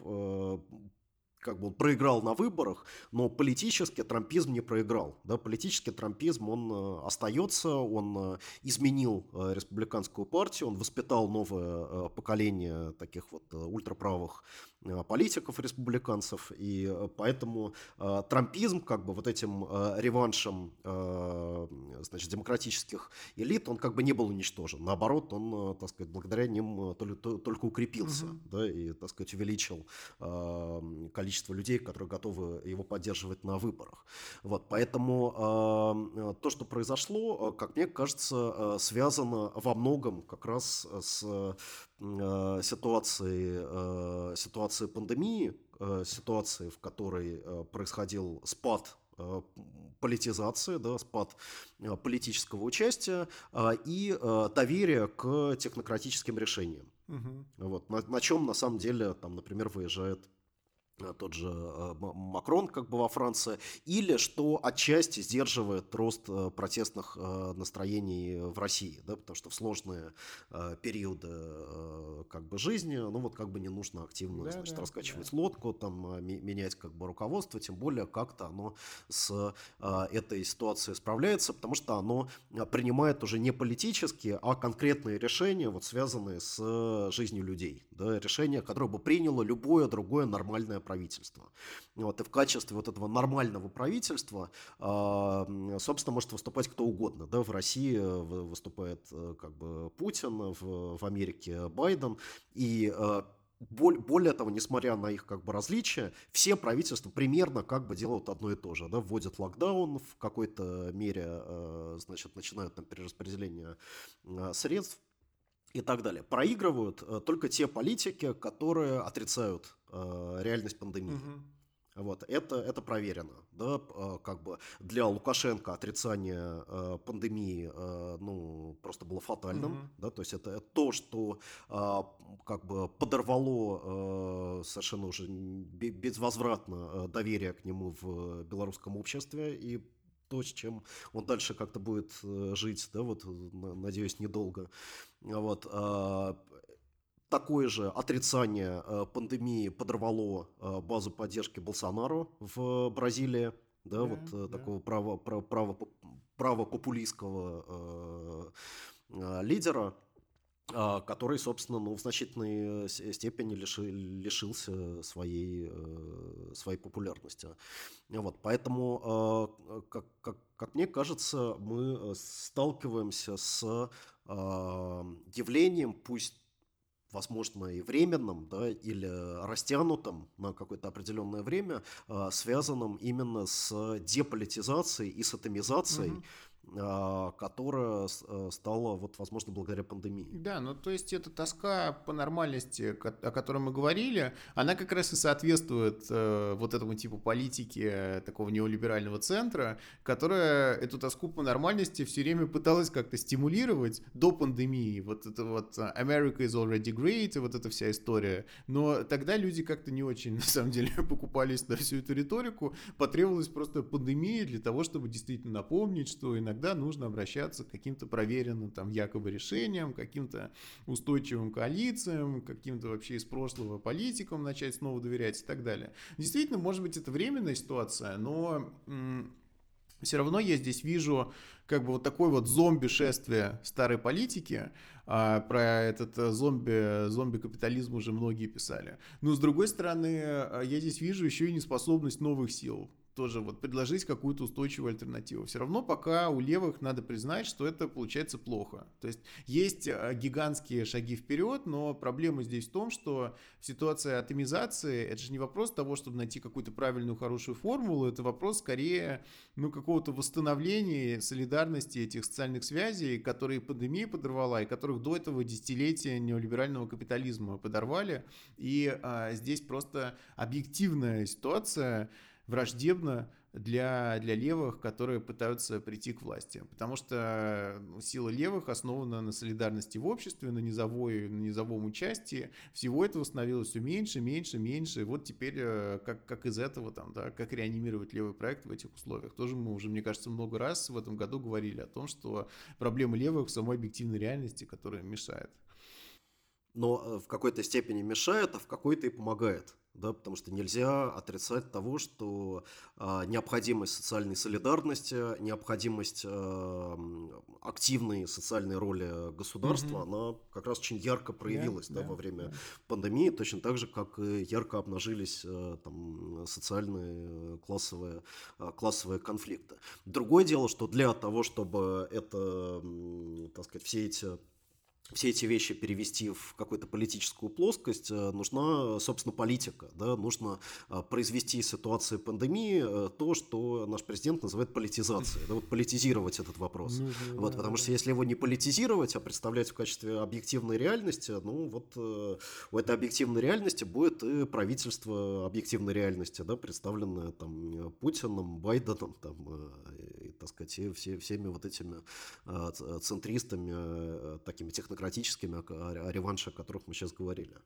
как бы он проиграл на выборах, но политически трампизм не проиграл. Да? Политический трампизм, он э, остается, он э, изменил э, республиканскую партию, он воспитал новое поколение таких вот ультраправых Э, политиков республиканцев, и э, поэтому э, трампизм, как бы вот этим э, реваншем, э, значит, демократических элит, он как бы не был уничтожен. Наоборот, он, э, так сказать, благодаря ним только, только укрепился, угу. да, и, так сказать, увеличил э, количество людей, которые готовы его поддерживать на выборах. Вот, поэтому э, то, что произошло, как мне кажется, э, связано во многом как раз с Э, ситуации, э, ситуации пандемии, э, ситуации, в которой происходил спад политизации, да, спад политического участия и доверия к технократическим решениям. Угу. Вот, на, на чем на самом деле, там, например, выезжает Э, тот же э, Макрон как бы во Франции, или что отчасти сдерживает рост э, протестных настроений в России, да, потому что в сложные периоды как бы жизни, ну вот как бы не нужно активно, да, значит, да, раскачивать да. лодку, там менять как бы руководство, тем более как-то оно с этой ситуацией справляется, потому что оно принимает уже не политические, а конкретные решения, вот связанные с жизнью людей, да, решения, которые бы приняло любое другое нормальное правительства. Вот, и в качестве вот этого нормального правительства, а, собственно, может выступать кто угодно. Да? В России э, выступает э, как бы Путин, в, в Америке Байден. И э, более того, несмотря на их как бы различия, все правительства примерно как бы делают одно и то же. Да? Вводят локдаун в какой-то мере, значит, начинают там перераспределение средств и так далее. Проигрывают только те политики, которые отрицают э, реальность пандемии. Угу. Вот, это, это проверено, да, э, как бы для Лукашенко отрицание э, пандемии, э, ну, просто было фатальным, mm да, то есть это то, что э, как бы подорвало э, совершенно уже безвозвратно э, доверие к нему в белорусском обществе и то, с чем он дальше как-то будет э, жить, да, вот, надеюсь, недолго. Вот, а, такое же отрицание э, пандемии подорвало э, базу поддержки Болсонару в Бразилии, да, да вот да. такого право, право, право, правопопулистского э, лидера. Который, собственно, ну, в значительной э, степени лиши, лишился своей, э, своей популярности. Вот, поэтому, как, как, как мне кажется, мы э, сталкиваемся с а, явлением, пусть возможно, и временным, да, или растянутым на какое-то определенное время, связанным именно с деполитизацией и с атомизацией а, которая э, стала, вот, возможно, благодаря пандемии. Да, ну то есть эта тоска по нормальности, о которой мы говорили, она как раз и соответствует э, вот этому типу политики такого неолиберального центра, которая эту тоску по нормальности все время пыталась как-то стимулировать до пандемии. Вот это вот America is already great, и вот эта вся история. Но тогда люди как-то не очень, на самом деле, покупались на всю эту риторику. Потребовалась просто пандемия для того, чтобы действительно напомнить, что иногда иногда нужно обращаться к каким-то проверенным там якобы решениям, каким-то устойчивым коалициям, каким-то вообще из прошлого политикам начать снова доверять и так далее. Действительно, может быть, это временная ситуация, но все равно я здесь вижу как бы вот такой вот зомби-шествие старой политики, а, про этот э, зомби, зомби-капитализм уже многие писали. Но с другой стороны, э, я здесь вижу еще и неспособность новых сил тоже вот предложить какую-то устойчивую альтернативу. Все равно пока у левых надо признать, что это получается плохо. То есть есть э, гигантские шаги вперед, но проблема здесь в том, что ситуация атомизации это же не вопрос того, чтобы найти какую-то правильную хорошую формулу, это вопрос скорее ну, какого-то восстановления солидарности этих социальных связей, которые пандемия подорвала и которых до этого десятилетия неолиберального капитализма подорвали. И а, здесь просто объективная ситуация, враждебно для, для левых, которые пытаются прийти к власти. Потому что ну, сила левых основана на солидарности в обществе, на, низовой, на низовом участии. Всего этого становилось все меньше, меньше, меньше. И вот теперь э, как, как из этого, там, да, как реанимировать левый проект в этих условиях. Тоже мы уже, мне кажется, много раз в этом году говорили о том, что проблемы левых в самой объективной реальности, которая мешает. Но э, в какой-то степени мешает, а в какой-то и помогает да, потому что нельзя отрицать того, что э, необходимость социальной солидарности, необходимость э, активной социальной роли государства, mm-hmm. она как раз очень ярко проявилась yeah, да, yeah, во время yeah. пандемии, точно так же, как и ярко обнажились э, там, социальные классовые, э, классовые конфликты. Другое дело, что для того, чтобы это, так сказать, все эти все эти вещи перевести в какую-то политическую плоскость, э, нужна, собственно, политика. Да? Нужно э, произвести из ситуации пандемии э, то, что наш президент называет политизацией. Да? Вот политизировать этот вопрос. Ну, вот, да, потому да. что если его не политизировать, а представлять в качестве объективной реальности, ну вот у этой объективной реальности будет и правительство объективной реальности, да, представленное там Путиным, Байденом, там, и, так сказать, и все, всеми вот этими центристами, такими технологиями технократическими, о, реванше, о которых мы сейчас говорили.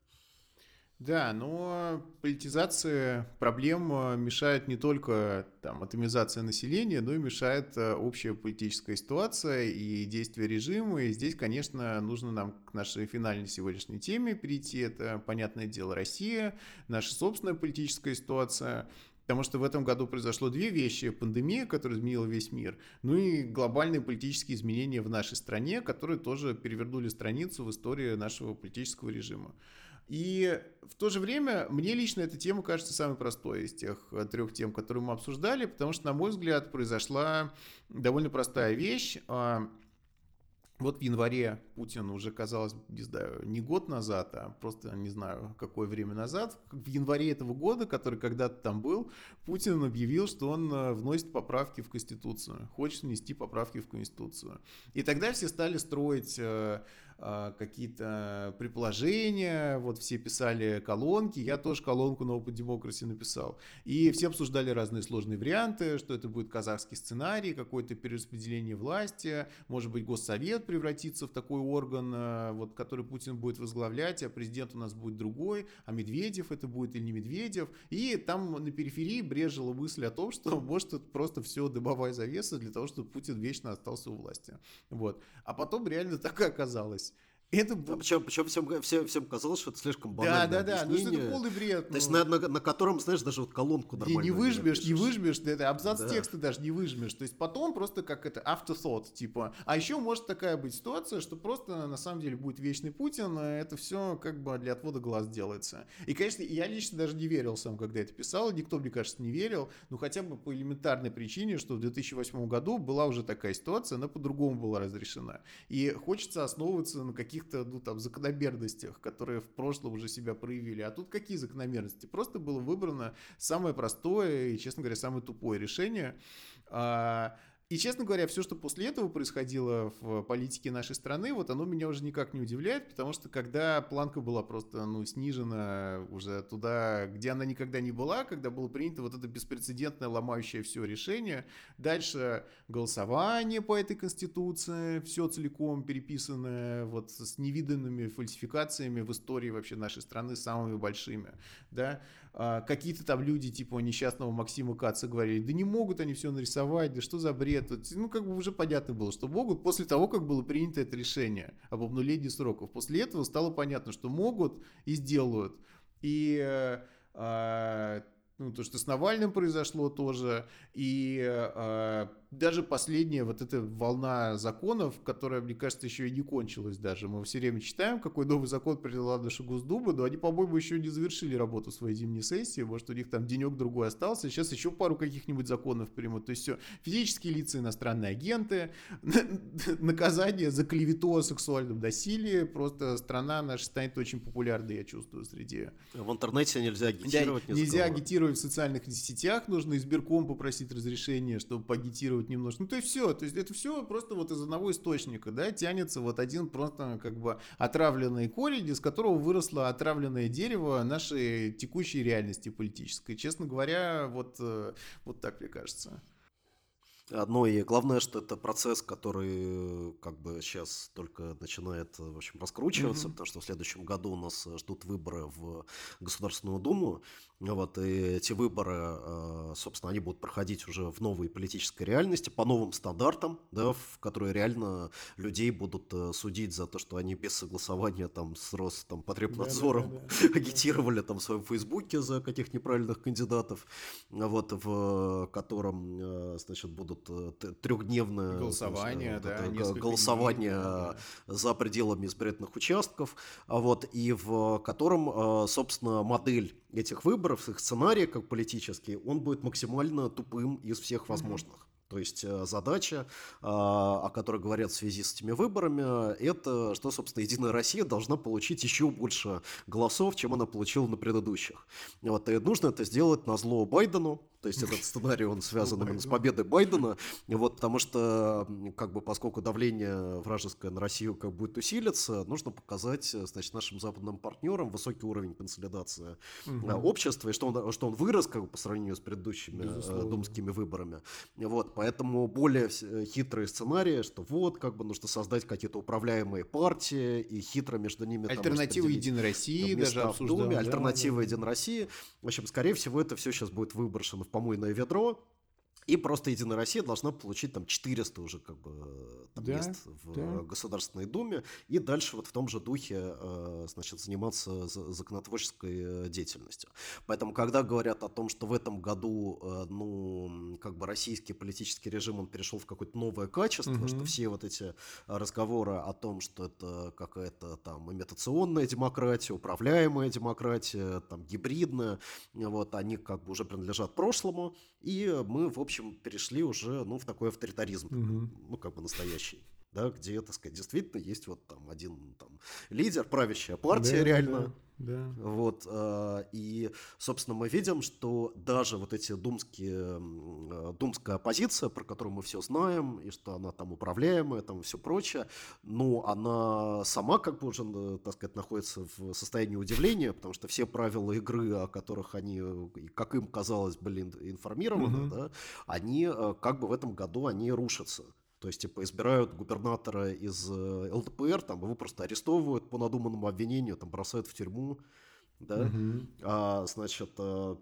Да, но политизация проблем э, мешает не только там, атомизация населения, но и мешает э, общая политическая ситуация и действия режима. И здесь, конечно, нужно нам к нашей финальной сегодняшней теме перейти. Это, понятное дело, Россия, наша собственная политическая ситуация. Потому что в этом году произошло две вещи. Пандемия, которая изменила весь мир, ну и глобальные политические изменения в нашей стране, которые тоже перевернули страницу в истории нашего политического режима. И в то же время мне лично эта тема кажется самой простой из тех э, трех тем, которые мы обсуждали, потому что, на мой взгляд, произошла довольно простая вещь. Вот в январе Путин уже, казалось, не знаю, не год назад, а просто не знаю, какое время назад, в январе этого года, который когда-то там был, Путин объявил, что он э, вносит поправки в Конституцию, хочет внести поправки в Конституцию. И тогда все стали строить э, какие-то предположения, вот все писали колонки, я тоже колонку на Open Democracy написал. И все обсуждали разные сложные варианты, что это будет казахский сценарий, какое-то перераспределение власти, может быть, Госсовет превратится в такой орган, а, вот, который Путин будет возглавлять, а президент у нас будет другой, а Медведев это будет или не Медведев. И там на периферии брежила мысль о том, что может это просто все дыбовая завеса для того, чтобы Путин вечно остался у власти. Вот. А потом реально так и оказалось. Это... А причем, причем всем, всем, всем казалось, что это слишком банально. Да, да, да, ну что это полный бред. То есть на, на, на котором, знаешь, даже вот колонку нормально не, не выжмешь, не выжмешь, это абзац да. текста даже не выжмешь. То есть потом просто как это afterthought, типа. А еще может такая быть ситуация, что просто на самом деле будет вечный Путин, а это все как бы для отвода глаз делается. И, конечно, я лично даже не верил сам, когда это писал, никто, мне кажется, не верил, ну хотя бы по элементарной причине, что в 2008 году была уже такая ситуация, она по-другому была разрешена. И хочется основываться на каких-то, ну там, закономерностях, которые в прошлом уже себя проявили. А тут какие закономерности? Просто было выбрано самое простое и, честно говоря, самое тупое решение. А, и, честно говоря, все, что после этого происходило в политике нашей страны, вот оно меня уже никак не удивляет, потому что когда планка была просто ну, снижена уже туда, где она никогда не была, когда было принято вот это беспрецедентное ломающее все решение, дальше голосование по этой конституции, все целиком переписанное вот с невиданными фальсификациями в истории вообще нашей страны самыми большими, да, какие-то там люди типа несчастного Максима Каца говорили, да не могут они все нарисовать, да что за бред. Ну, как бы уже понятно было, что могут после того, как было принято это решение об обнулении сроков. После этого стало понятно, что могут и сделают. И э, ну, то, что с Навальным произошло тоже, и э, даже последняя вот эта волна законов, которая, мне кажется, еще и не кончилась даже. Мы все время читаем, какой новый закон приняла наша Госдума, но они, по-моему, еще не завершили работу своей зимней сессии. Может, у них там денек-другой остался. Сейчас еще пару каких-нибудь законов примут. То есть все, физические лица, иностранные агенты, наказание за клевету о сексуальном насилии. Просто страна наша станет очень популярной, я чувствую, среди... В интернете нельзя агитировать. Да, нельзя агитировать агитировать в социальных сетях, нужно избирком попросить разрешения, чтобы поагитировать немножко. Ну, то есть все, то есть это все просто вот из одного источника, да, тянется вот один просто как бы отравленный корень, из которого выросло отравленное дерево нашей текущей реальности политической. Честно говоря, вот, э, вот так мне кажется. Одно и главное, что это процесс, который как бы сейчас только начинает, в общем, раскручиваться, mm-hmm. потому что в следующем году у нас ждут выборы в Государственную Думу, вот, и эти выборы, э, собственно, они будут проходить уже в новой политической реальности, по новым стандартам, да, в которые реально людей будут э, судить за то, что они без согласования там с Роспотребнадзором да, да, да, агитировали там в своем Фейсбуке за каких неправильных кандидатов, вот, в котором, э, значит, будут трехдневное голосование, да, голосование дней, за пределами избирательных участков, вот, и в котором, собственно, модель этих выборов, их сценарий как политический, он будет максимально тупым из всех возможных. То есть э, задача, а, о которой говорят в связи с этими выборами, это что, собственно, Единая Россия должна получить еще больше голосов, чем она получила на предыдущих. Вот, и нужно это сделать на зло Байдену, то есть этот сценарий, он связан именно с победой Байдена, вот, потому что, как бы, поскольку давление вражеское на Россию как будет усилиться, нужно показать, значит, нашим западным партнерам высокий уровень консолидации угу. общества, и что он, что он вырос, как бы, по сравнению с предыдущими э, Безусловно. думскими выборами. Вот, поэтому более хитрые сценарии, что вот, как бы, нужно создать какие-то управляемые партии, и хитро между ними... Альтернатива Единой России даже обсуждали. Альтернатива да, Единой России. В общем, скорее всего, это все сейчас будет выброшено помойное ведро, и просто Единая Россия должна получить там 400 уже как бы там, да, мест в да. Государственной Думе и дальше вот в том же духе э, значит, заниматься законотворческой э, деятельностью. Поэтому, когда говорят о том, что в этом году э, ну, как бы российский политический режим он перешел в какое-то новое качество, угу. что все вот эти разговоры о том, что это какая-то там имитационная демократия, управляемая демократия, там гибридная, вот, они как бы уже принадлежат прошлому, и мы, в общем, перешли уже ну, в такой авторитаризм, угу. ну, как бы настоящий да, где, так сказать, действительно есть вот там один там лидер, правящая партия да, реально, да. Да. Вот, э, и, собственно, мы видим, что даже вот эти думские, э, думская оппозиция, про которую мы все знаем, и что она там управляемая, там все прочее, ну, она сама как бы уже, э, так сказать, находится в состоянии удивления, потому что все правила игры, о которых они, как им казалось, были информированы, угу. да, они как бы в этом году, они рушатся. То есть, типа, избирают губернатора из э, ЛДПР, там, его просто арестовывают по надуманному обвинению, там, бросают в тюрьму, да, угу. а, значит, а,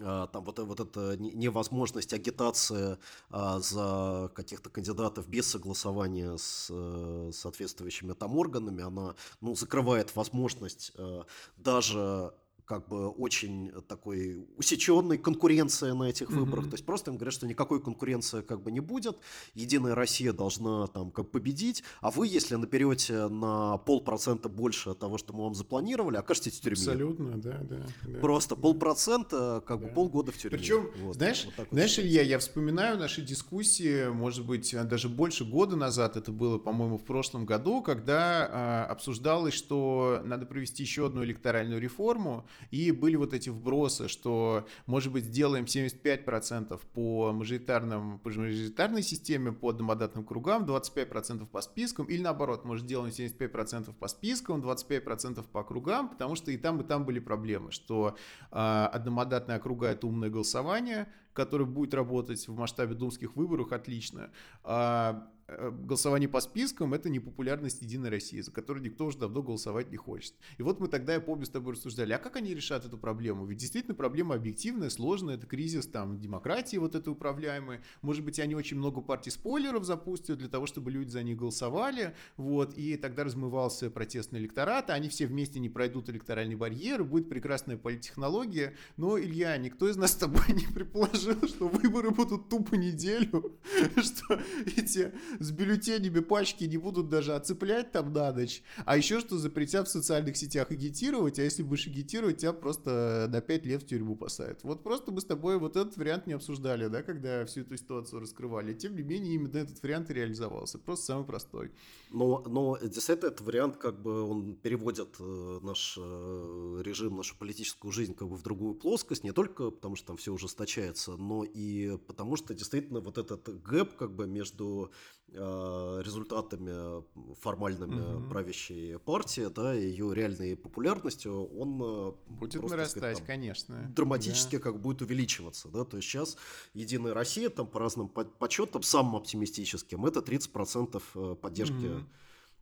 а, там вот, вот эта невозможность агитации а, за каких-то кандидатов без согласования с а, соответствующими там органами, она, ну, закрывает возможность а, даже как бы очень такой усеченной конкуренция на этих mm-hmm. выборах. То есть просто им говорят, что никакой конкуренции как бы не будет. Единая Россия должна там как победить, а вы, если наберете на полпроцента больше того, что мы вам запланировали, окажетесь в тюрьме. Абсолютно, да, да. да просто да. полпроцента, как да. бы полгода в тюрьме. Причем, вот, знаешь, вот знаешь, Илья, я вспоминаю наши дискуссии, может быть, даже больше года назад, это было, по-моему, в прошлом году, когда а, обсуждалось, что надо провести еще одну электоральную реформу, и были вот эти вбросы, что, может быть, сделаем 75% по мажоритарным, по мажоритарной системе, по одномандатным кругам, 25% по спискам, или наоборот, может, делаем 75% по спискам, 25% по округам, потому что и там, и там были проблемы, что э, одномандатные округа — это умное голосование, которое будет работать в масштабе думских выборов отлично, а голосование по спискам – это непопулярность Единой России, за которую никто уже давно голосовать не хочет. И вот мы тогда, я помню, с тобой рассуждали, а как они решат эту проблему? Ведь действительно проблема объективная, сложная, это кризис там демократии вот этой управляемой. Может быть, они очень много партий спойлеров запустят для того, чтобы люди за них голосовали, вот, и тогда размывался протестный электорат, а они все вместе не пройдут электоральный барьер, будет прекрасная политтехнология. Но, Илья, никто из нас с тобой не предположил, что выборы будут тупо неделю, что эти с бюллетенями пачки не будут даже оцеплять там на ночь, а еще что запретят в социальных сетях агитировать, а если будешь агитировать, тебя просто на 5 лет в тюрьму посадят. Вот просто мы с тобой вот этот вариант не обсуждали, да, когда всю эту ситуацию раскрывали. Тем не менее, именно этот вариант реализовался. Просто самый простой. Но, но действительно, этот вариант, как бы, он переводит э, наш э, режим, нашу политическую жизнь как бы в другую плоскость, не только потому, что там все ужесточается, но и потому, что действительно вот этот гэп как бы между результатами формальными угу. правящей партии, да, ее реальной популярностью, он э, будет просто, нарастать, сказать, там, конечно, драматически да. как будет увеличиваться, да, то есть сейчас Единая Россия там по разным подсчетам самым оптимистическим это 30% э, поддержки угу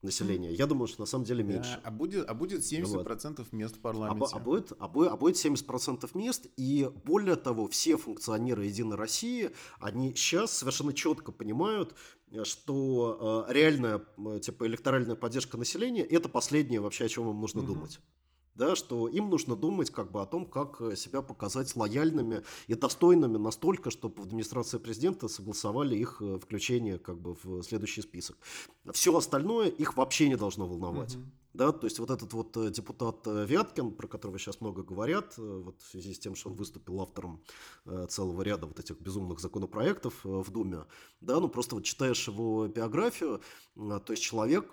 населения. Я думаю, что на самом деле меньше. Да, а, будет, а будет 70% вот. мест в а парламенте. А, а, будет, а, будет, а будет 70% мест, и более того, все функционеры Единой России, они сейчас совершенно четко понимают, что э, реальная типа электоральная поддержка населения это последнее вообще, о чем им нужно угу. думать да, что им нужно думать как бы о том, как э, себя показать лояльными и достойными настолько, чтобы в администрации президента согласовали их э, включение как бы в следующий список. Все остальное их вообще не должно волновать. Да, то есть вот этот вот э, депутат Вяткин, про которого сейчас много говорят, вот в связи с тем, что он выступил автором целого ряда вот этих безумных законопроектов в Думе, да, ну просто вот читаешь его биографию, то есть человек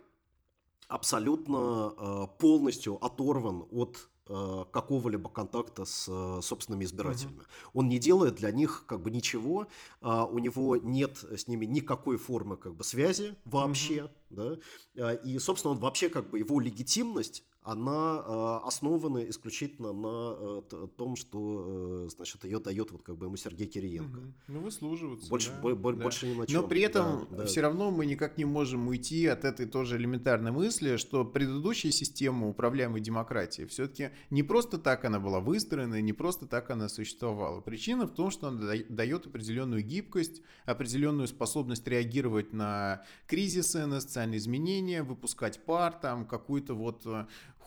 абсолютно э, полностью оторван от э, какого-либо контакта с э, собственными избирателями. Uh-huh. Он не делает для них как бы ничего, а, у него нет с ними никакой формы как бы связи вообще, uh-huh. да, и собственно он вообще как бы его легитимность она э, основана исключительно на э, том, что э, значит, ее дает вот как бы ему Сергей Кириенко. Угу. Ну, выслуживаться. Больше, да, бо- да. больше ни на чем. Но при этом да, все да. равно мы никак не можем уйти от этой тоже элементарной мысли, что предыдущая система управляемой демократии все-таки не просто так она была выстроена, не просто так она существовала. Причина в том, что она дает определенную гибкость, определенную способность реагировать на кризисы, на социальные изменения, выпускать пар, там какую-то вот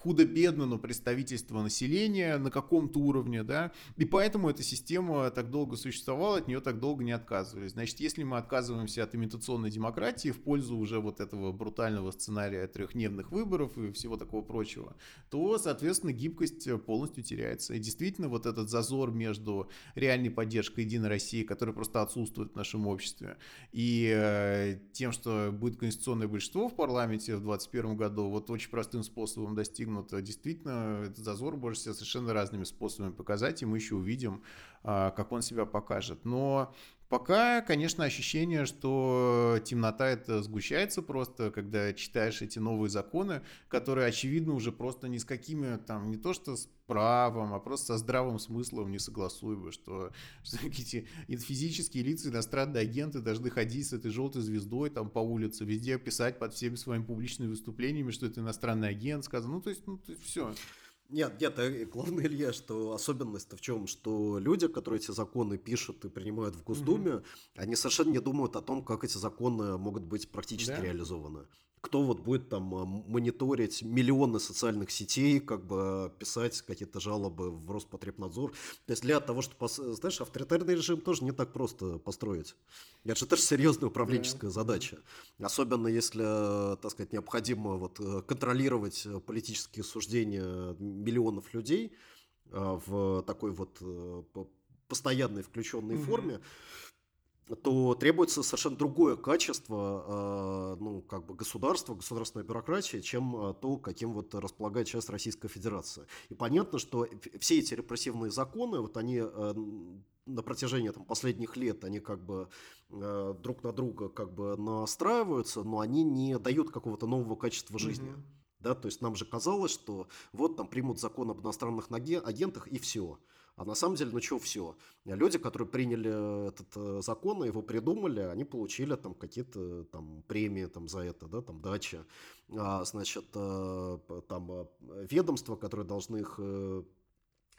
худо-бедно, но представительство населения на каком-то уровне, да, и поэтому эта система так долго существовала, от нее так долго не отказывались. Значит, если мы отказываемся от имитационной демократии в пользу уже вот этого брутального сценария трехдневных выборов и всего такого прочего, то, соответственно, гибкость полностью теряется. И действительно, вот этот зазор между реальной поддержкой Единой России, которая просто отсутствует в нашем обществе, и э, тем, что будет конституционное большинство в парламенте в 2021 году, вот очень простым способом достигнуть достигнут. Действительно, этот зазор можно совершенно разными способами показать, и мы еще увидим, а, как он себя покажет. Но Пока, конечно, ощущение, что темнота это сгущается просто, когда читаешь эти новые законы, которые, очевидно, уже просто ни с какими, там, не то что с правом, а просто со здравым смыслом не согласуемы, что, что эти физические лица, иностранные агенты должны ходить с этой желтой звездой там по улице, везде писать под всеми своими публичными выступлениями, что это иностранный агент, сказано, ну, то есть, ну, то есть все. Нет, нет, э, главное, Илья, что особенность-то в чем, что люди, которые эти законы пишут и принимают в Госдуме, угу. они совершенно не думают о том, как эти законы могут быть практически да? реализованы кто вот будет там а, мониторить миллионы социальных сетей, как бы писать какие-то жалобы в Роспотребнадзор. То есть для того, чтобы, знаешь, авторитарный режим тоже не так просто построить. Это же тоже серьезная управленческая yeah. задача. Особенно если, так сказать, необходимо вот э, контролировать политические суждения миллионов людей в такой вот э, постоянной включенной mm-hmm. форме то требуется совершенно другое качество э, ну, как бы государства, государственной бюрократии, чем э, то, каким вот располагает сейчас Российская Федерация. И понятно, что все эти репрессивные законы, вот они э, на протяжении там, последних лет, они как бы друг на друга как бы настраиваются, но они не дают какого-то нового качества жизни. Mm-hmm. Да, то есть нам же казалось, что вот там примут закон об иностранных агентах и все. А на самом деле, ну что, все. Люди, которые приняли этот э, закон и его придумали, они получили там какие-то там премии там за это, да, там дачи. А, значит, э, там э, ведомства, которые должны их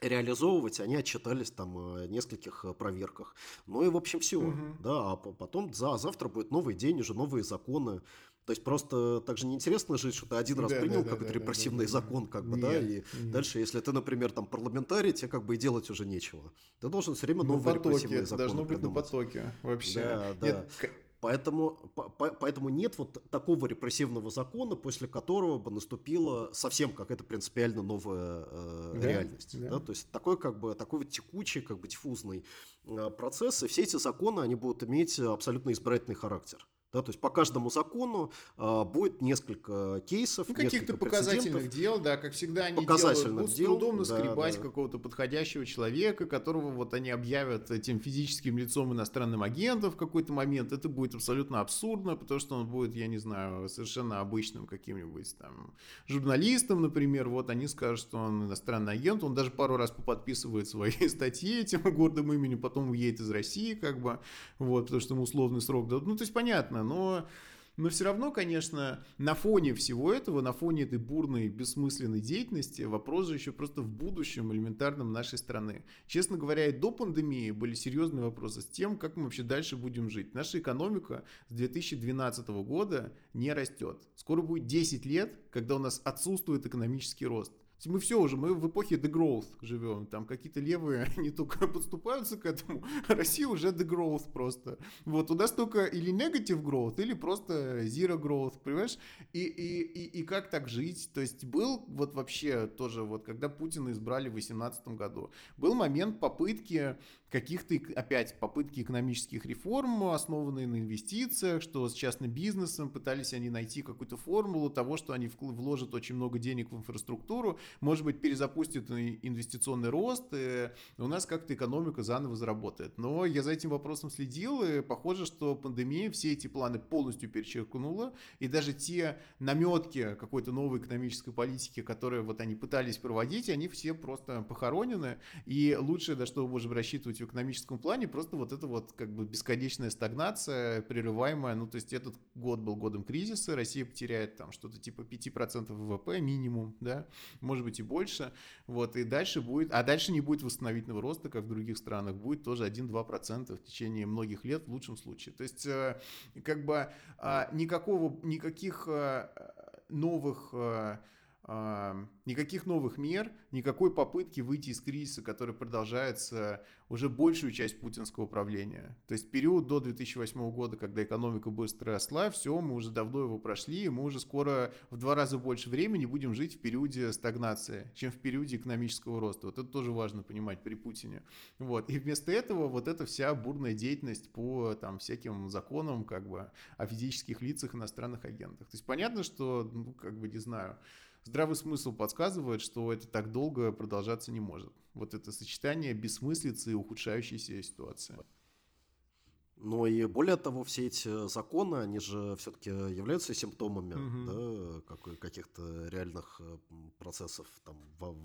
реализовывать, они отчитались там нескольких проверках. Ну и, в общем, все. Угу. Да, а потом за завтра будет новый день, уже новые законы. То есть просто так же неинтересно жить, что ты один раз Да, принял да, какой-то да, да, репрессивный да, да, закон, да. как бы, да, и нет. дальше, если ты, например, там парламентарий, тебе как бы и делать уже нечего. Ты должен все время На новые потоке, репрессивные это законы должно быть на придумать. потоке вообще. Да, да. Нет, к- Поэтому, по- по- поэтому нет вот такого репрессивного закона, после которого бы наступила совсем какая-то принципиально новая э, Да, реальность. да. Да? То есть такой как бы такой вот текучий, как бы диффузный э, процесс, и все эти законы, они будут иметь абсолютно избирательный характер. Да, то есть по каждому закону а, будет несколько кейсов, Ну, каких-то показательных дел, да, как всегда они Показательных делают, будут с дел, трудом да, наскребать да. какого-то подходящего человека, которого вот они объявят этим физическим лицом иностранным агентом в какой-то момент. Это будет абсолютно абсурдно, потому что он будет, я не знаю, совершенно обычным каким-нибудь там журналистом, например. Вот они скажут, что он иностранный агент, он даже пару раз поподписывает свои статьи этим гордым именем, потом уедет из России, как бы, вот, потому что ему условный срок дадут. Ну, то есть понятно, но но все равно, конечно, на фоне всего этого, на фоне этой бурной, бессмысленной деятельности, вопрос же еще просто в будущем элементарном нашей страны. Честно говоря, и до пандемии были серьезные вопросы с тем, как мы вообще дальше будем жить. Наша экономика с 2012 года не растет. Скоро будет 10 лет, когда у нас отсутствует экономический рост. Есть Мы все уже, мы в эпохе degrowth живем. Там какие-то левые не только подступаются к этому, а Россия уже degrowth просто. Вот у нас только или negative growth, или просто zero growth, понимаешь? И, и, и, и как так жить? То есть был вот вообще тоже, вот когда Путина избрали в 2018 году, был момент попытки каких-то, опять, попытки экономических реформ, основанные на инвестициях, что с частным бизнесом пытались они найти какую-то формулу того, что они вложат очень много денег в инфраструктуру, может быть, перезапустит и- инвестиционный рост, и у нас как-то экономика заново заработает. Но я за этим вопросом следил, и похоже, что пандемия все эти планы полностью перечеркнула, и даже те наметки какой-то новой экономической политики, которые вот они пытались проводить, они все просто похоронены, и лучшее, на что мы можем рассчитывать экономическом плане, просто вот это вот как бы бесконечная стагнация, прерываемая, ну то есть этот год был годом кризиса, Россия потеряет там что-то типа 5% ВВП минимум, да, может быть и больше, вот, и дальше будет, а дальше не будет восстановительного роста, как в других странах, будет тоже 1-2% в течение многих лет в лучшем случае. То есть, э, как бы а, никакого, никаких э, новых э, никаких новых мер, никакой попытки выйти из кризиса, который продолжается уже большую часть путинского правления. То есть период до 2008 года, когда экономика быстро росла, все, мы уже давно его прошли, и мы уже скоро в два раза больше времени будем жить в периоде стагнации, чем в периоде экономического роста. Вот это тоже важно понимать при Путине. Вот. И вместо этого вот эта вся бурная деятельность по там, всяким законам как бы, о физических лицах иностранных агентах. То есть понятно, что, ну, как бы, не знаю, здравый смысл подсказывает, что это так долго продолжаться не может. Вот это сочетание бессмыслицы и ухудшающейся ситуации. Но и более того, все эти законы, они же все-таки являются симптомами Мгм. да, каких-то реальных процессов там, во-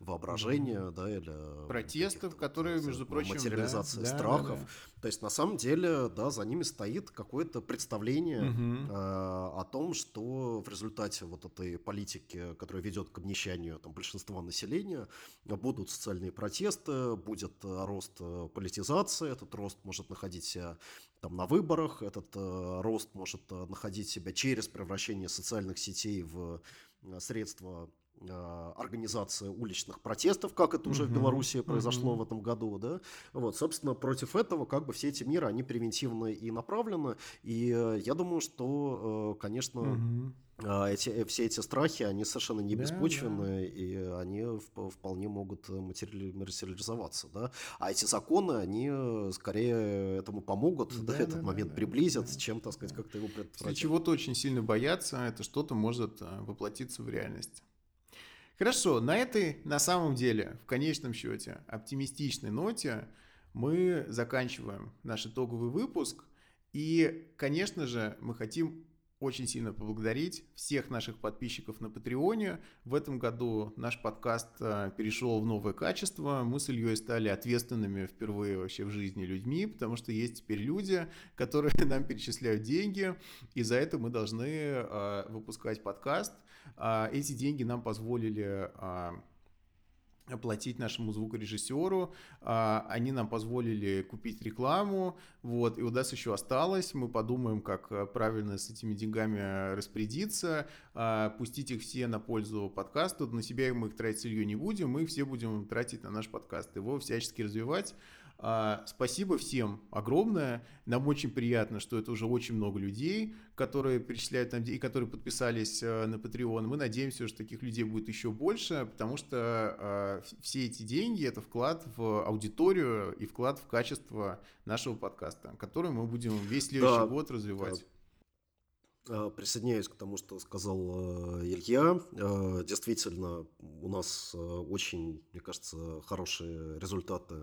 воображения, да, или э, Протестов, которые, да, между прочим, да, материализации да, да, страхов. да. То есть на самом деле, да, за ними стоит какое-то представление Мгм. э, о том, что в результате вот этой политики, которая ведет к обнищанию там, большинства населения, будут социальные протесты, будет э, рост э, политизации, этот рост может находить себя там, на выборах, этот э, рост может э, находить себя через превращение социальных сетей в э, средства э, организации уличных протестов, как это уже в Мгм, Беларуси произошло мгм. в этом году, да, вот, собственно, против этого как бы все эти меры, они превентивно и направлены, и э, я думаю, что, э, конечно, а, эти, все эти страхи, они совершенно не Да, беспочвенны, и они вп- вполне могут материали- материализоваться, да. А эти законы, они скорее этому помогут, да, Да, этот да, момент да, приблизят, да, чем, так сказать, да. как-то его Если предотвратят. чего-то очень сильно бояться, это что-то может а, воплотиться в реальность. Хорошо, на этой, на самом деле, в конечном счете, оптимистичной ноте мы заканчиваем наш итоговый выпуск. И, конечно же, мы хотим очень сильно поблагодарить всех наших подписчиков на Патреоне. В этом году наш подкаст а, перешел в новое качество. Мы с Ильей стали ответственными впервые вообще в жизни людьми, потому что есть теперь люди, которые нам перечисляют деньги, и за это мы должны а, выпускать подкаст. А, эти деньги нам позволили оплатить нашему звукорежиссеру, а, они нам позволили купить рекламу, вот, и у нас еще осталось, мы подумаем, как э, правильно с этими деньгами распорядиться, а, пустить их все на пользу подкасту, на себя мы их тратить сырье не будем, мы все будем тратить на наш подкаст, его всячески развивать, спасибо всем огромное. Нам очень приятно, что это уже очень много людей, которые перечисляют нам и которые подписались э, на Patreon. Мы надеемся, что таких людей будет еще больше, потому что а, все эти деньги это вклад в аудиторию и вклад в качество нашего подкаста, который мы будем весь следующий да, год развивать. Э, присоединяюсь к тому, что сказал э, Илья. Э, действительно, у нас очень, мне кажется, хорошие результаты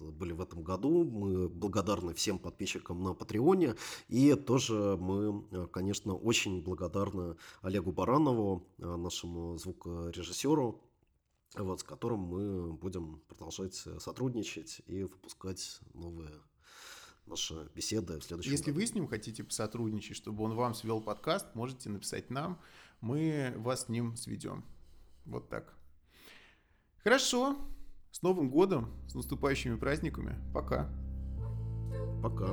были в этом году. Мы благодарны всем подписчикам на Патреоне. И тоже мы, конечно, очень благодарны Олегу Баранову, нашему звукорежиссеру, вот, с которым мы будем продолжать сотрудничать и выпускать новые наша беседа в следующем Если году. вы с ним хотите посотрудничать, чтобы он вам свел подкаст, можете написать нам, мы вас с ним сведем. Вот так. Хорошо. С Новым годом, с наступающими праздниками. Пока. Пока.